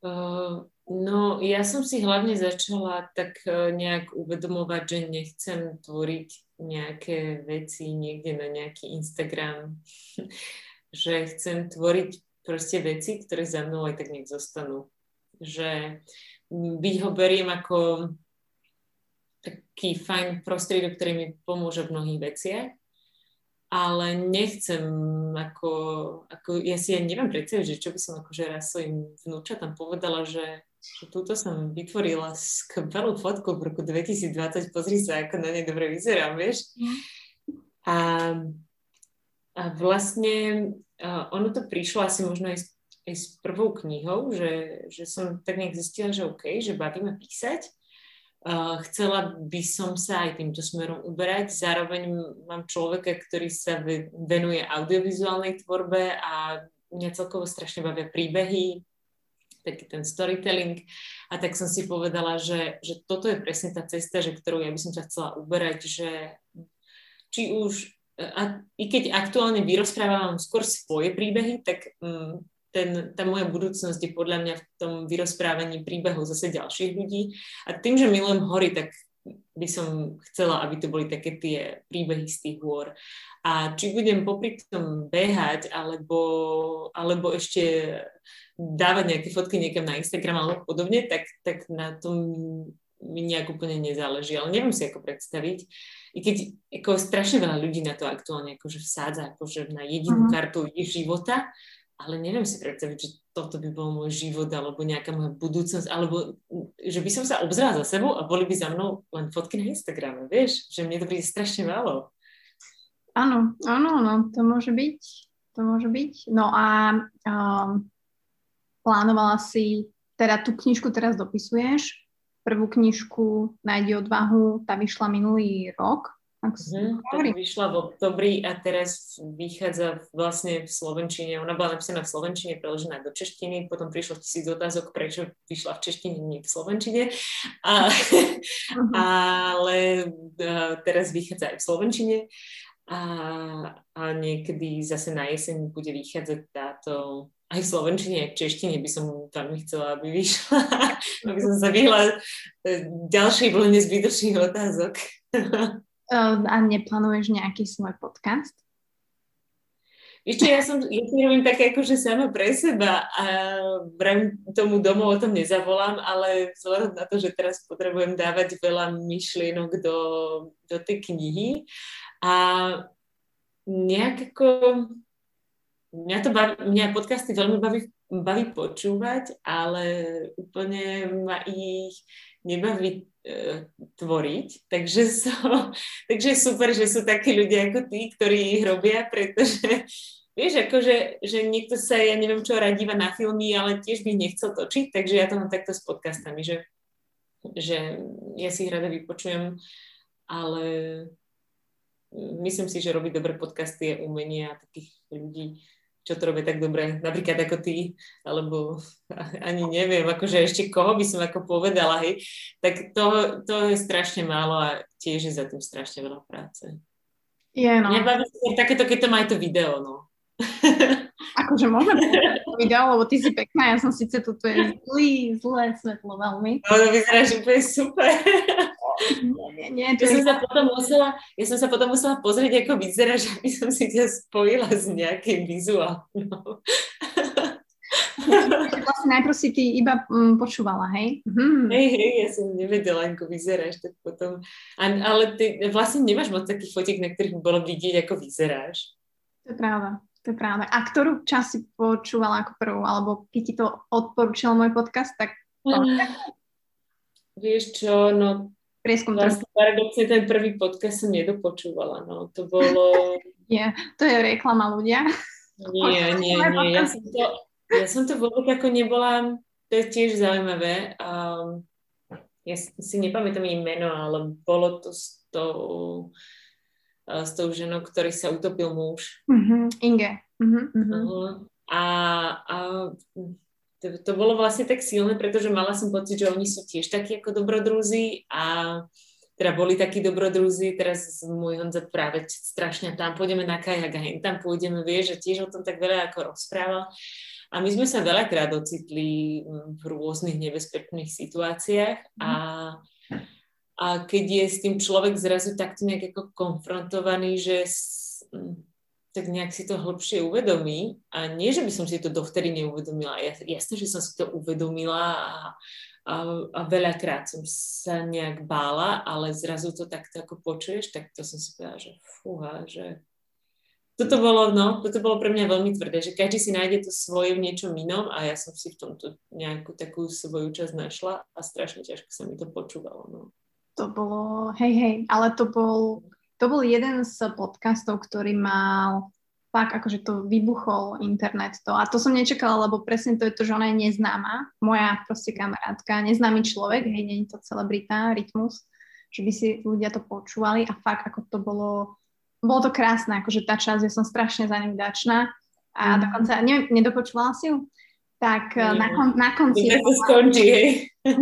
Uh, no, ja som si hlavne začala tak uh, nejak uvedomovať, že nechcem tvoriť nejaké veci niekde na nejaký Instagram, že chcem tvoriť proste veci, ktoré za mnou aj tak nech zostanú. Že byť ho beriem ako taký fajn prostriedok, ktorý mi pomôže v mnohých veciach ale nechcem ako, ako ja si ani neviem predstaviť, že čo by som akože raz svojim vnúčatám povedala, že, že túto som vytvorila skvelú fotku v roku 2020, pozri sa, ako na nej dobre vyzerám, vieš. A, a vlastne a ono to prišlo asi možno aj aj s prvou knihou, že, že som tak nejak zistila, že OK, že bavíme písať Uh, chcela by som sa aj týmto smerom uberať. Zároveň mám človeka, ktorý sa venuje audiovizuálnej tvorbe a mňa celkovo strašne bavia príbehy, taký ten storytelling a tak som si povedala, že, že toto je presne tá cesta, že ktorú ja by som sa chcela uberať, že či už, a, i keď aktuálne vyrozprávam skôr svoje príbehy, tak um, ten, tá moja budúcnosť je podľa mňa v tom vyrozprávaní príbehov zase ďalších ľudí. A tým, že milujem hory, tak by som chcela, aby to boli také tie príbehy z tých hôr. A či budem popri tom behať, alebo, alebo ešte dávať nejaké fotky niekam na Instagram alebo podobne, tak, tak na tom mi nejak úplne nezáleží. Ale neviem si ako predstaviť. I keď ako strašne veľa ľudí na to aktuálne akože vsádza akože na jedinú uh-huh. kartu ich života, ale neviem si predstaviť, že toto by bol môj život alebo nejaká moja budúcnosť, alebo že by som sa obzrala za sebou a boli by za mnou len fotky na Instagrame, vieš? Že mne to príde strašne málo. Áno, áno, áno, to môže byť. To môže byť. No a um, plánovala si, teda tú knižku teraz dopisuješ, prvú knižku Nájdi odvahu, tá vyšla minulý rok, mm, tak vyšla v oktobri a teraz vychádza vlastne v Slovenčine. Ona bola napísaná v Slovenčine, preložená do češtiny, potom prišlo tisíc otázok, prečo vyšla v češtine, nie v Slovenčine. A, uh-huh. Ale a, teraz vychádza aj v Slovenčine a, a niekedy zase na jeseň bude vychádzať táto aj v Slovenčine, aj v češtine by som veľmi chcela, aby vyšla, aby som sa vyhla e, ďalšej vlne zbytočných otázok. Ehm, a neplánuješ nejaký svoj podcast? Ešte ja som, ja si robím také akože sama pre seba a vrem tomu domov o tom nezavolám, ale vzhľadom na to, že teraz potrebujem dávať veľa myšlienok do, do tej knihy a nejak ako mňa to baví, mňa podcasty veľmi baví, baví počúvať, ale úplne ma ich nebaví tvoriť. Takže, so, takže super, že sú takí ľudia ako tí, ktorí ich robia, pretože vieš, akože, že niekto sa, ja neviem čo, radíva na filmy, ale tiež by nechcel točiť, takže ja to mám takto s podcastami, že, že ja si ich rada vypočujem, ale myslím si, že robiť dobré podcasty je umenie a takých ľudí čo to robia tak dobre, napríklad ako ty, alebo ani neviem, akože ešte koho by som ako povedala, hej, tak to, to je strašne málo a tiež je za tým strašne veľa práce. Je, no. Mňa baví takéto, keď to má aj to video, no. akože môžeme povedať video, lebo ty si pekná, ja som síce tu je zlý, zlé svetlo veľmi. No, to vyzeráš úplne super. Nie, nie, ja, som sa potom musela, ja som sa potom musela pozrieť, ako vyzeráš, aby som si ťa spojila s nejakým vizuálom. vlastne najprv si ty iba um, počúvala, hej? Hmm. Hej, hej, ja som nevedela, ako vyzeráš, tak potom... A, ale ty vlastne nemáš moc takých fotiek, na ktorých bolo vidieť, ako vyzeráš. To je pravda, to je pravda. A ktorú časť si počúvala ako prvú, alebo keď ti to odporúčal môj podcast, tak... Mm. Vieš čo, no prieskum vlastne paradoxne ten prvý podcast som nedopočúvala, no to bolo... Nie, to je reklama ľudia. Nie, nie, nie, ja som to, ja som to vôbec ako nebola, to je tiež zaujímavé, um, ja si nepamätám jej meno, ale bolo to s tou, s tou ženou, ktorý sa utopil muž. Uh-huh, Inge. Uh-huh. Uh, a, a to, to bolo vlastne tak silné, pretože mala som pocit, že oni sú tiež takí ako dobrodrúzi a teda boli takí dobrodrúzi, teraz môj Honza práve strašne tam pôjdeme na kajak a hen tam pôjdeme, vieš, že tiež o tom tak veľa ako rozprával. A my sme sa veľakrát ocitli v rôznych nebezpečných situáciách a, a keď je s tým človek zrazu takto nejak ako konfrontovaný, že tak nejak si to hlbšie uvedomí. A nie, že by som si to dovtedy neuvedomila. Jasne, že som si to uvedomila a, a, a veľakrát som sa nejak bála, ale zrazu to takto ako počuješ, tak to som si povedala, že fúha, že toto bolo, no, toto bolo pre mňa veľmi tvrdé, že každý si nájde to svoje v niečom inom a ja som si v tomto nejakú takú svoju časť našla a strašne ťažko sa mi to počúvalo. No. To bolo, hej, hej, ale to bol to bol jeden z podcastov, ktorý mal fakt, akože to vybuchol internet to. A to som nečakala, lebo presne to je to, že ona je neznáma, moja proste kamarátka, neznámy človek, hej, nie je to celebrita, rytmus, že by si ľudia to počúvali a fakt, ako to bolo, bolo to krásne, akože tá časť, ja som strašne za ňu vďačná a mm. dokonca, neviem, nedopočúvala si ju? tak mm. na, kon, na konci... to skončí, hej.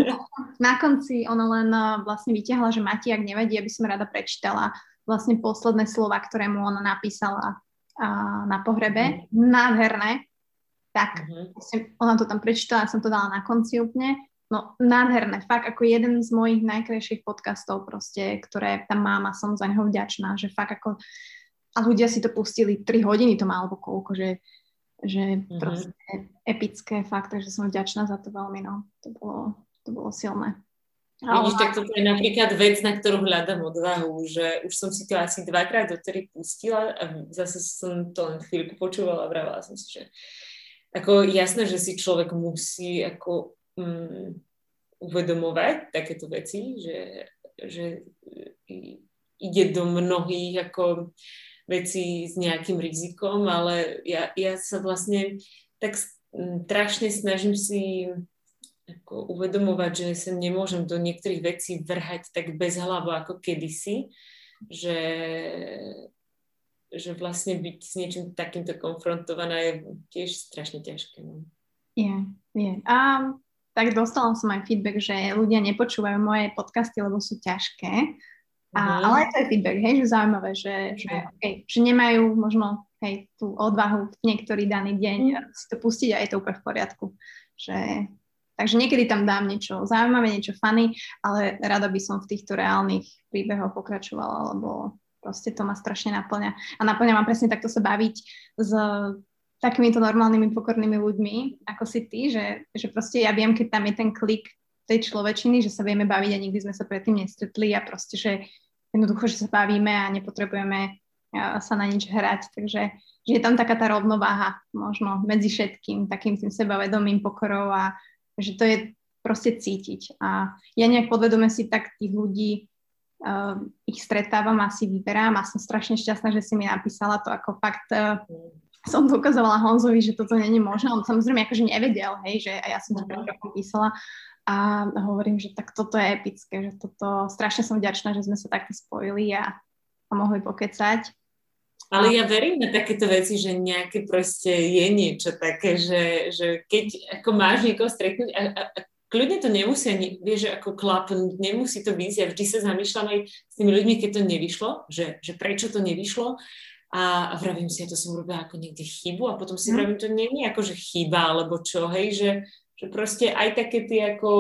Na konci ona len eh, vlastne vyťahla, že Mati, ak nevedie, by som rada prečítala vlastne posledné slova, ktoré mu ona napísala uh, na pohrebe. Mm. Nádherné. Tak, mm-hmm. ona to tam prečítala, ja som to dala na konci úplne. No, nádherné. Fakt ako jeden z mojich najkrajších podcastov proste, ktoré tam mám a som za neho vďačná, že fakt ako a ľudia si to pustili 3 hodiny to má, alebo koľko, že že mm-hmm. proste epické fakt, takže som vďačná za to veľmi, no. To bolo, to bolo silné. Vidíš, tak toto je napríklad vec, na ktorú hľadám odvahu, že už som si to asi dvakrát dotery pustila a zase som to len chvíľku počúvala a vravela som si, že ako jasné, že si človek musí ako um, uvedomovať takéto veci, že, že ide do mnohých ako veci s nejakým rizikom, ale ja, ja sa vlastne tak strašne snažím si ako uvedomovať, že sa nemôžem do niektorých vecí vrhať tak bez hlavo ako kedysi, že, že vlastne byť s niečím takýmto konfrontovaná je tiež strašne ťažké. No. Je, je. A tak dostala som aj feedback, že ľudia nepočúvajú moje podcasty, lebo sú ťažké. A, mm. Ale to je feedback, hej, že zaujímavé, že, že, okay, že nemajú možno hej, tú odvahu v niektorý daný deň mm. si to pustiť a je to úplne v poriadku. Že, takže niekedy tam dám niečo zaujímavé, niečo funny, ale rada by som v týchto reálnych príbehoch pokračovala, lebo proste to ma strašne naplňa. A naplňa ma presne takto sa baviť s takýmito normálnymi, pokornými ľuďmi, ako si ty, že, že proste ja viem, keď tam je ten klik tej človečiny, že sa vieme baviť a nikdy sme sa predtým nestretli a proste, že jednoducho, že sa bavíme a nepotrebujeme sa na nič hrať, takže že je tam taká tá rovnováha možno medzi všetkým, takým tým sebavedomým pokorou a že to je proste cítiť. A ja nejak podvedome si tak tých ľudí uh, ich stretávam a si vyberám a som strašne šťastná, že si mi napísala to ako fakt uh, som to ukazovala Honzovi, že toto není možné. On samozrejme akože nevedel, hej, že a ja som to pred rokom písala a hovorím, že tak toto je epické, že toto, strašne som vďačná, že sme sa takto spojili a, a mohli pokecať. Ale ja verím na takéto veci, že nejaké proste je niečo také, že, že keď ako máš niekoho stretnúť a, a, a kľudne to nemusí ani, vieš, ako klapnúť, nemusí to byť. Ja vždy sa zamýšľam aj s tými ľuďmi, keď to nevyšlo, že, že prečo to nevyšlo a, a vravím si, ja to som urobila ako niekde chybu a potom si mm. vravím, to nie je ako, že chyba alebo čo, hej, že, že proste aj také tie ako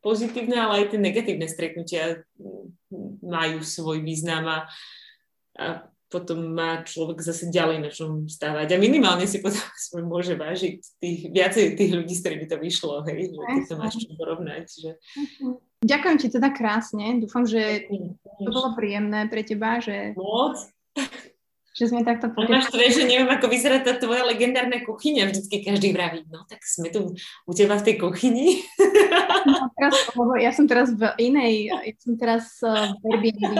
pozitívne, ale aj tie negatívne stretnutia majú svoj význam a, a potom má človek zase ďalej na čom stávať. A minimálne si potom môže vážiť tých, viacej tých ľudí, s ktorými to vyšlo, hej, že keď to máš čo porovnať. Že... Ďakujem ti teda krásne. Dúfam, že to bolo príjemné pre teba. Že... Moc že sme takto povedali. Máš to, že neviem, ako vyzerá tá tvoja legendárna kuchyňa. Vždycky každý vraví, no tak sme tu u teba v tej kuchyni. No, teraz, ja som teraz v inej, ja som teraz v Airbnb,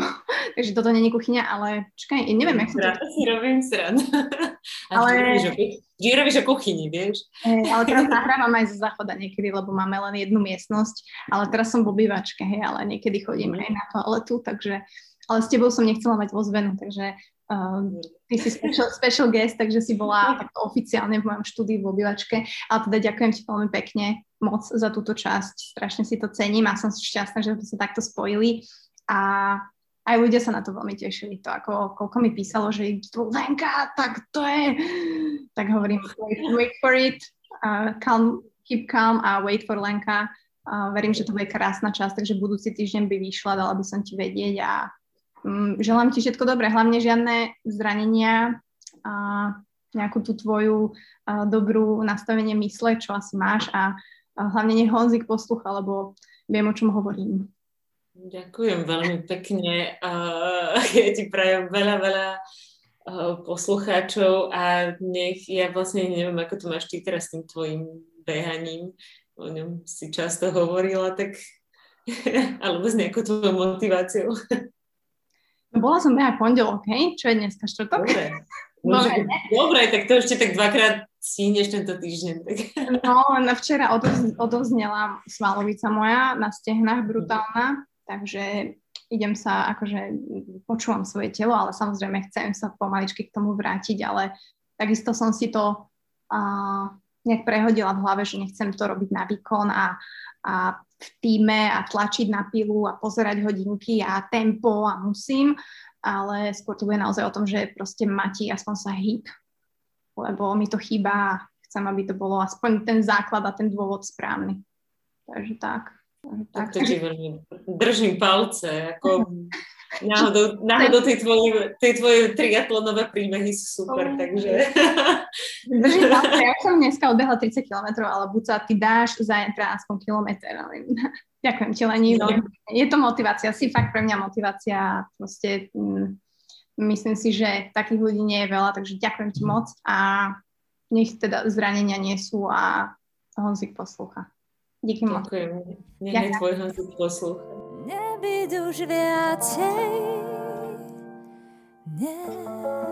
takže toto není kuchyňa, ale čakaj, neviem, jak som to... si robím sran. Ale... Vždy robíš o kuchyni, vieš? Hey, ale teraz nahrávam aj zo záchoda niekedy, lebo máme len jednu miestnosť, ale teraz som v obývačke, hej, ale niekedy chodím mm. aj na toaletu, takže ale s tebou som nechcela mať ozvenu, takže Uh, ty si special, special guest, takže si bola takto oficiálne v mojom štúdiu v obývačke, ale teda ďakujem ti veľmi pekne moc za túto časť, strašne si to cením a som šťastná, že sme sa takto spojili. A aj ľudia sa na to veľmi tešili, to ako koľko mi písalo, že Lenka, tak to je, tak hovorím, wait, wait for it, uh, calm, keep calm a wait for Lenka. Uh, verím, že to bude krásna časť, takže budúci týždeň by vyšla, dala by som ti vedieť a želám ti všetko dobré, hlavne žiadne zranenia a nejakú tú tvoju dobrú nastavenie mysle, čo asi máš a, hlavne nech Honzik poslúcha, lebo viem, o čom hovorím. Ďakujem veľmi pekne. ja ti prajem veľa, veľa poslucháčov a nech, ja vlastne neviem, ako to máš ty teraz s tým tvojim behaním, o ňom si často hovorila, tak alebo s nejakou tvojou motiváciou. Bola som aj pondelok, hej? Čo je dneska, štvrtok? Dobre. Dobre, Dobre, tak to ešte tak dvakrát stihneš tento týždeň. Tak. No, na včera odovz, odovznela svalovica moja na stehnách brutálna, takže idem sa, akože počúvam svoje telo, ale samozrejme chcem sa pomaličky k tomu vrátiť, ale takisto som si to uh, nejak prehodila v hlave, že nechcem to robiť na výkon a, a v týme a tlačiť na pilu a pozerať hodinky a tempo a musím, ale skôr to bude naozaj o tom, že proste Mati aspoň sa hýb, lebo mi to chýba a chcem, aby to bolo aspoň ten základ a ten dôvod správny. Takže tak. Tak to ti veľmi držím palce, ako náhodou, náhodou tie tvoje, tie tvoje triatlonové príbehy sú super, oh. takže... Držím palce, ja som dneska odbehla 30 km, ale buď sa ty dáš zajtra aspoň kilometr, ale ďakujem ti Lení, no, je to motivácia, si fakt pre mňa motivácia, proste mm, myslím si, že takých ľudí nie je veľa, takže ďakujem ti moc a nech teda zranenia nie sú a Honzik poslúcha. Díky moc. Ďakujem. Nech tvoj Honzik poslúcha. Nebyť už viacej. Ne.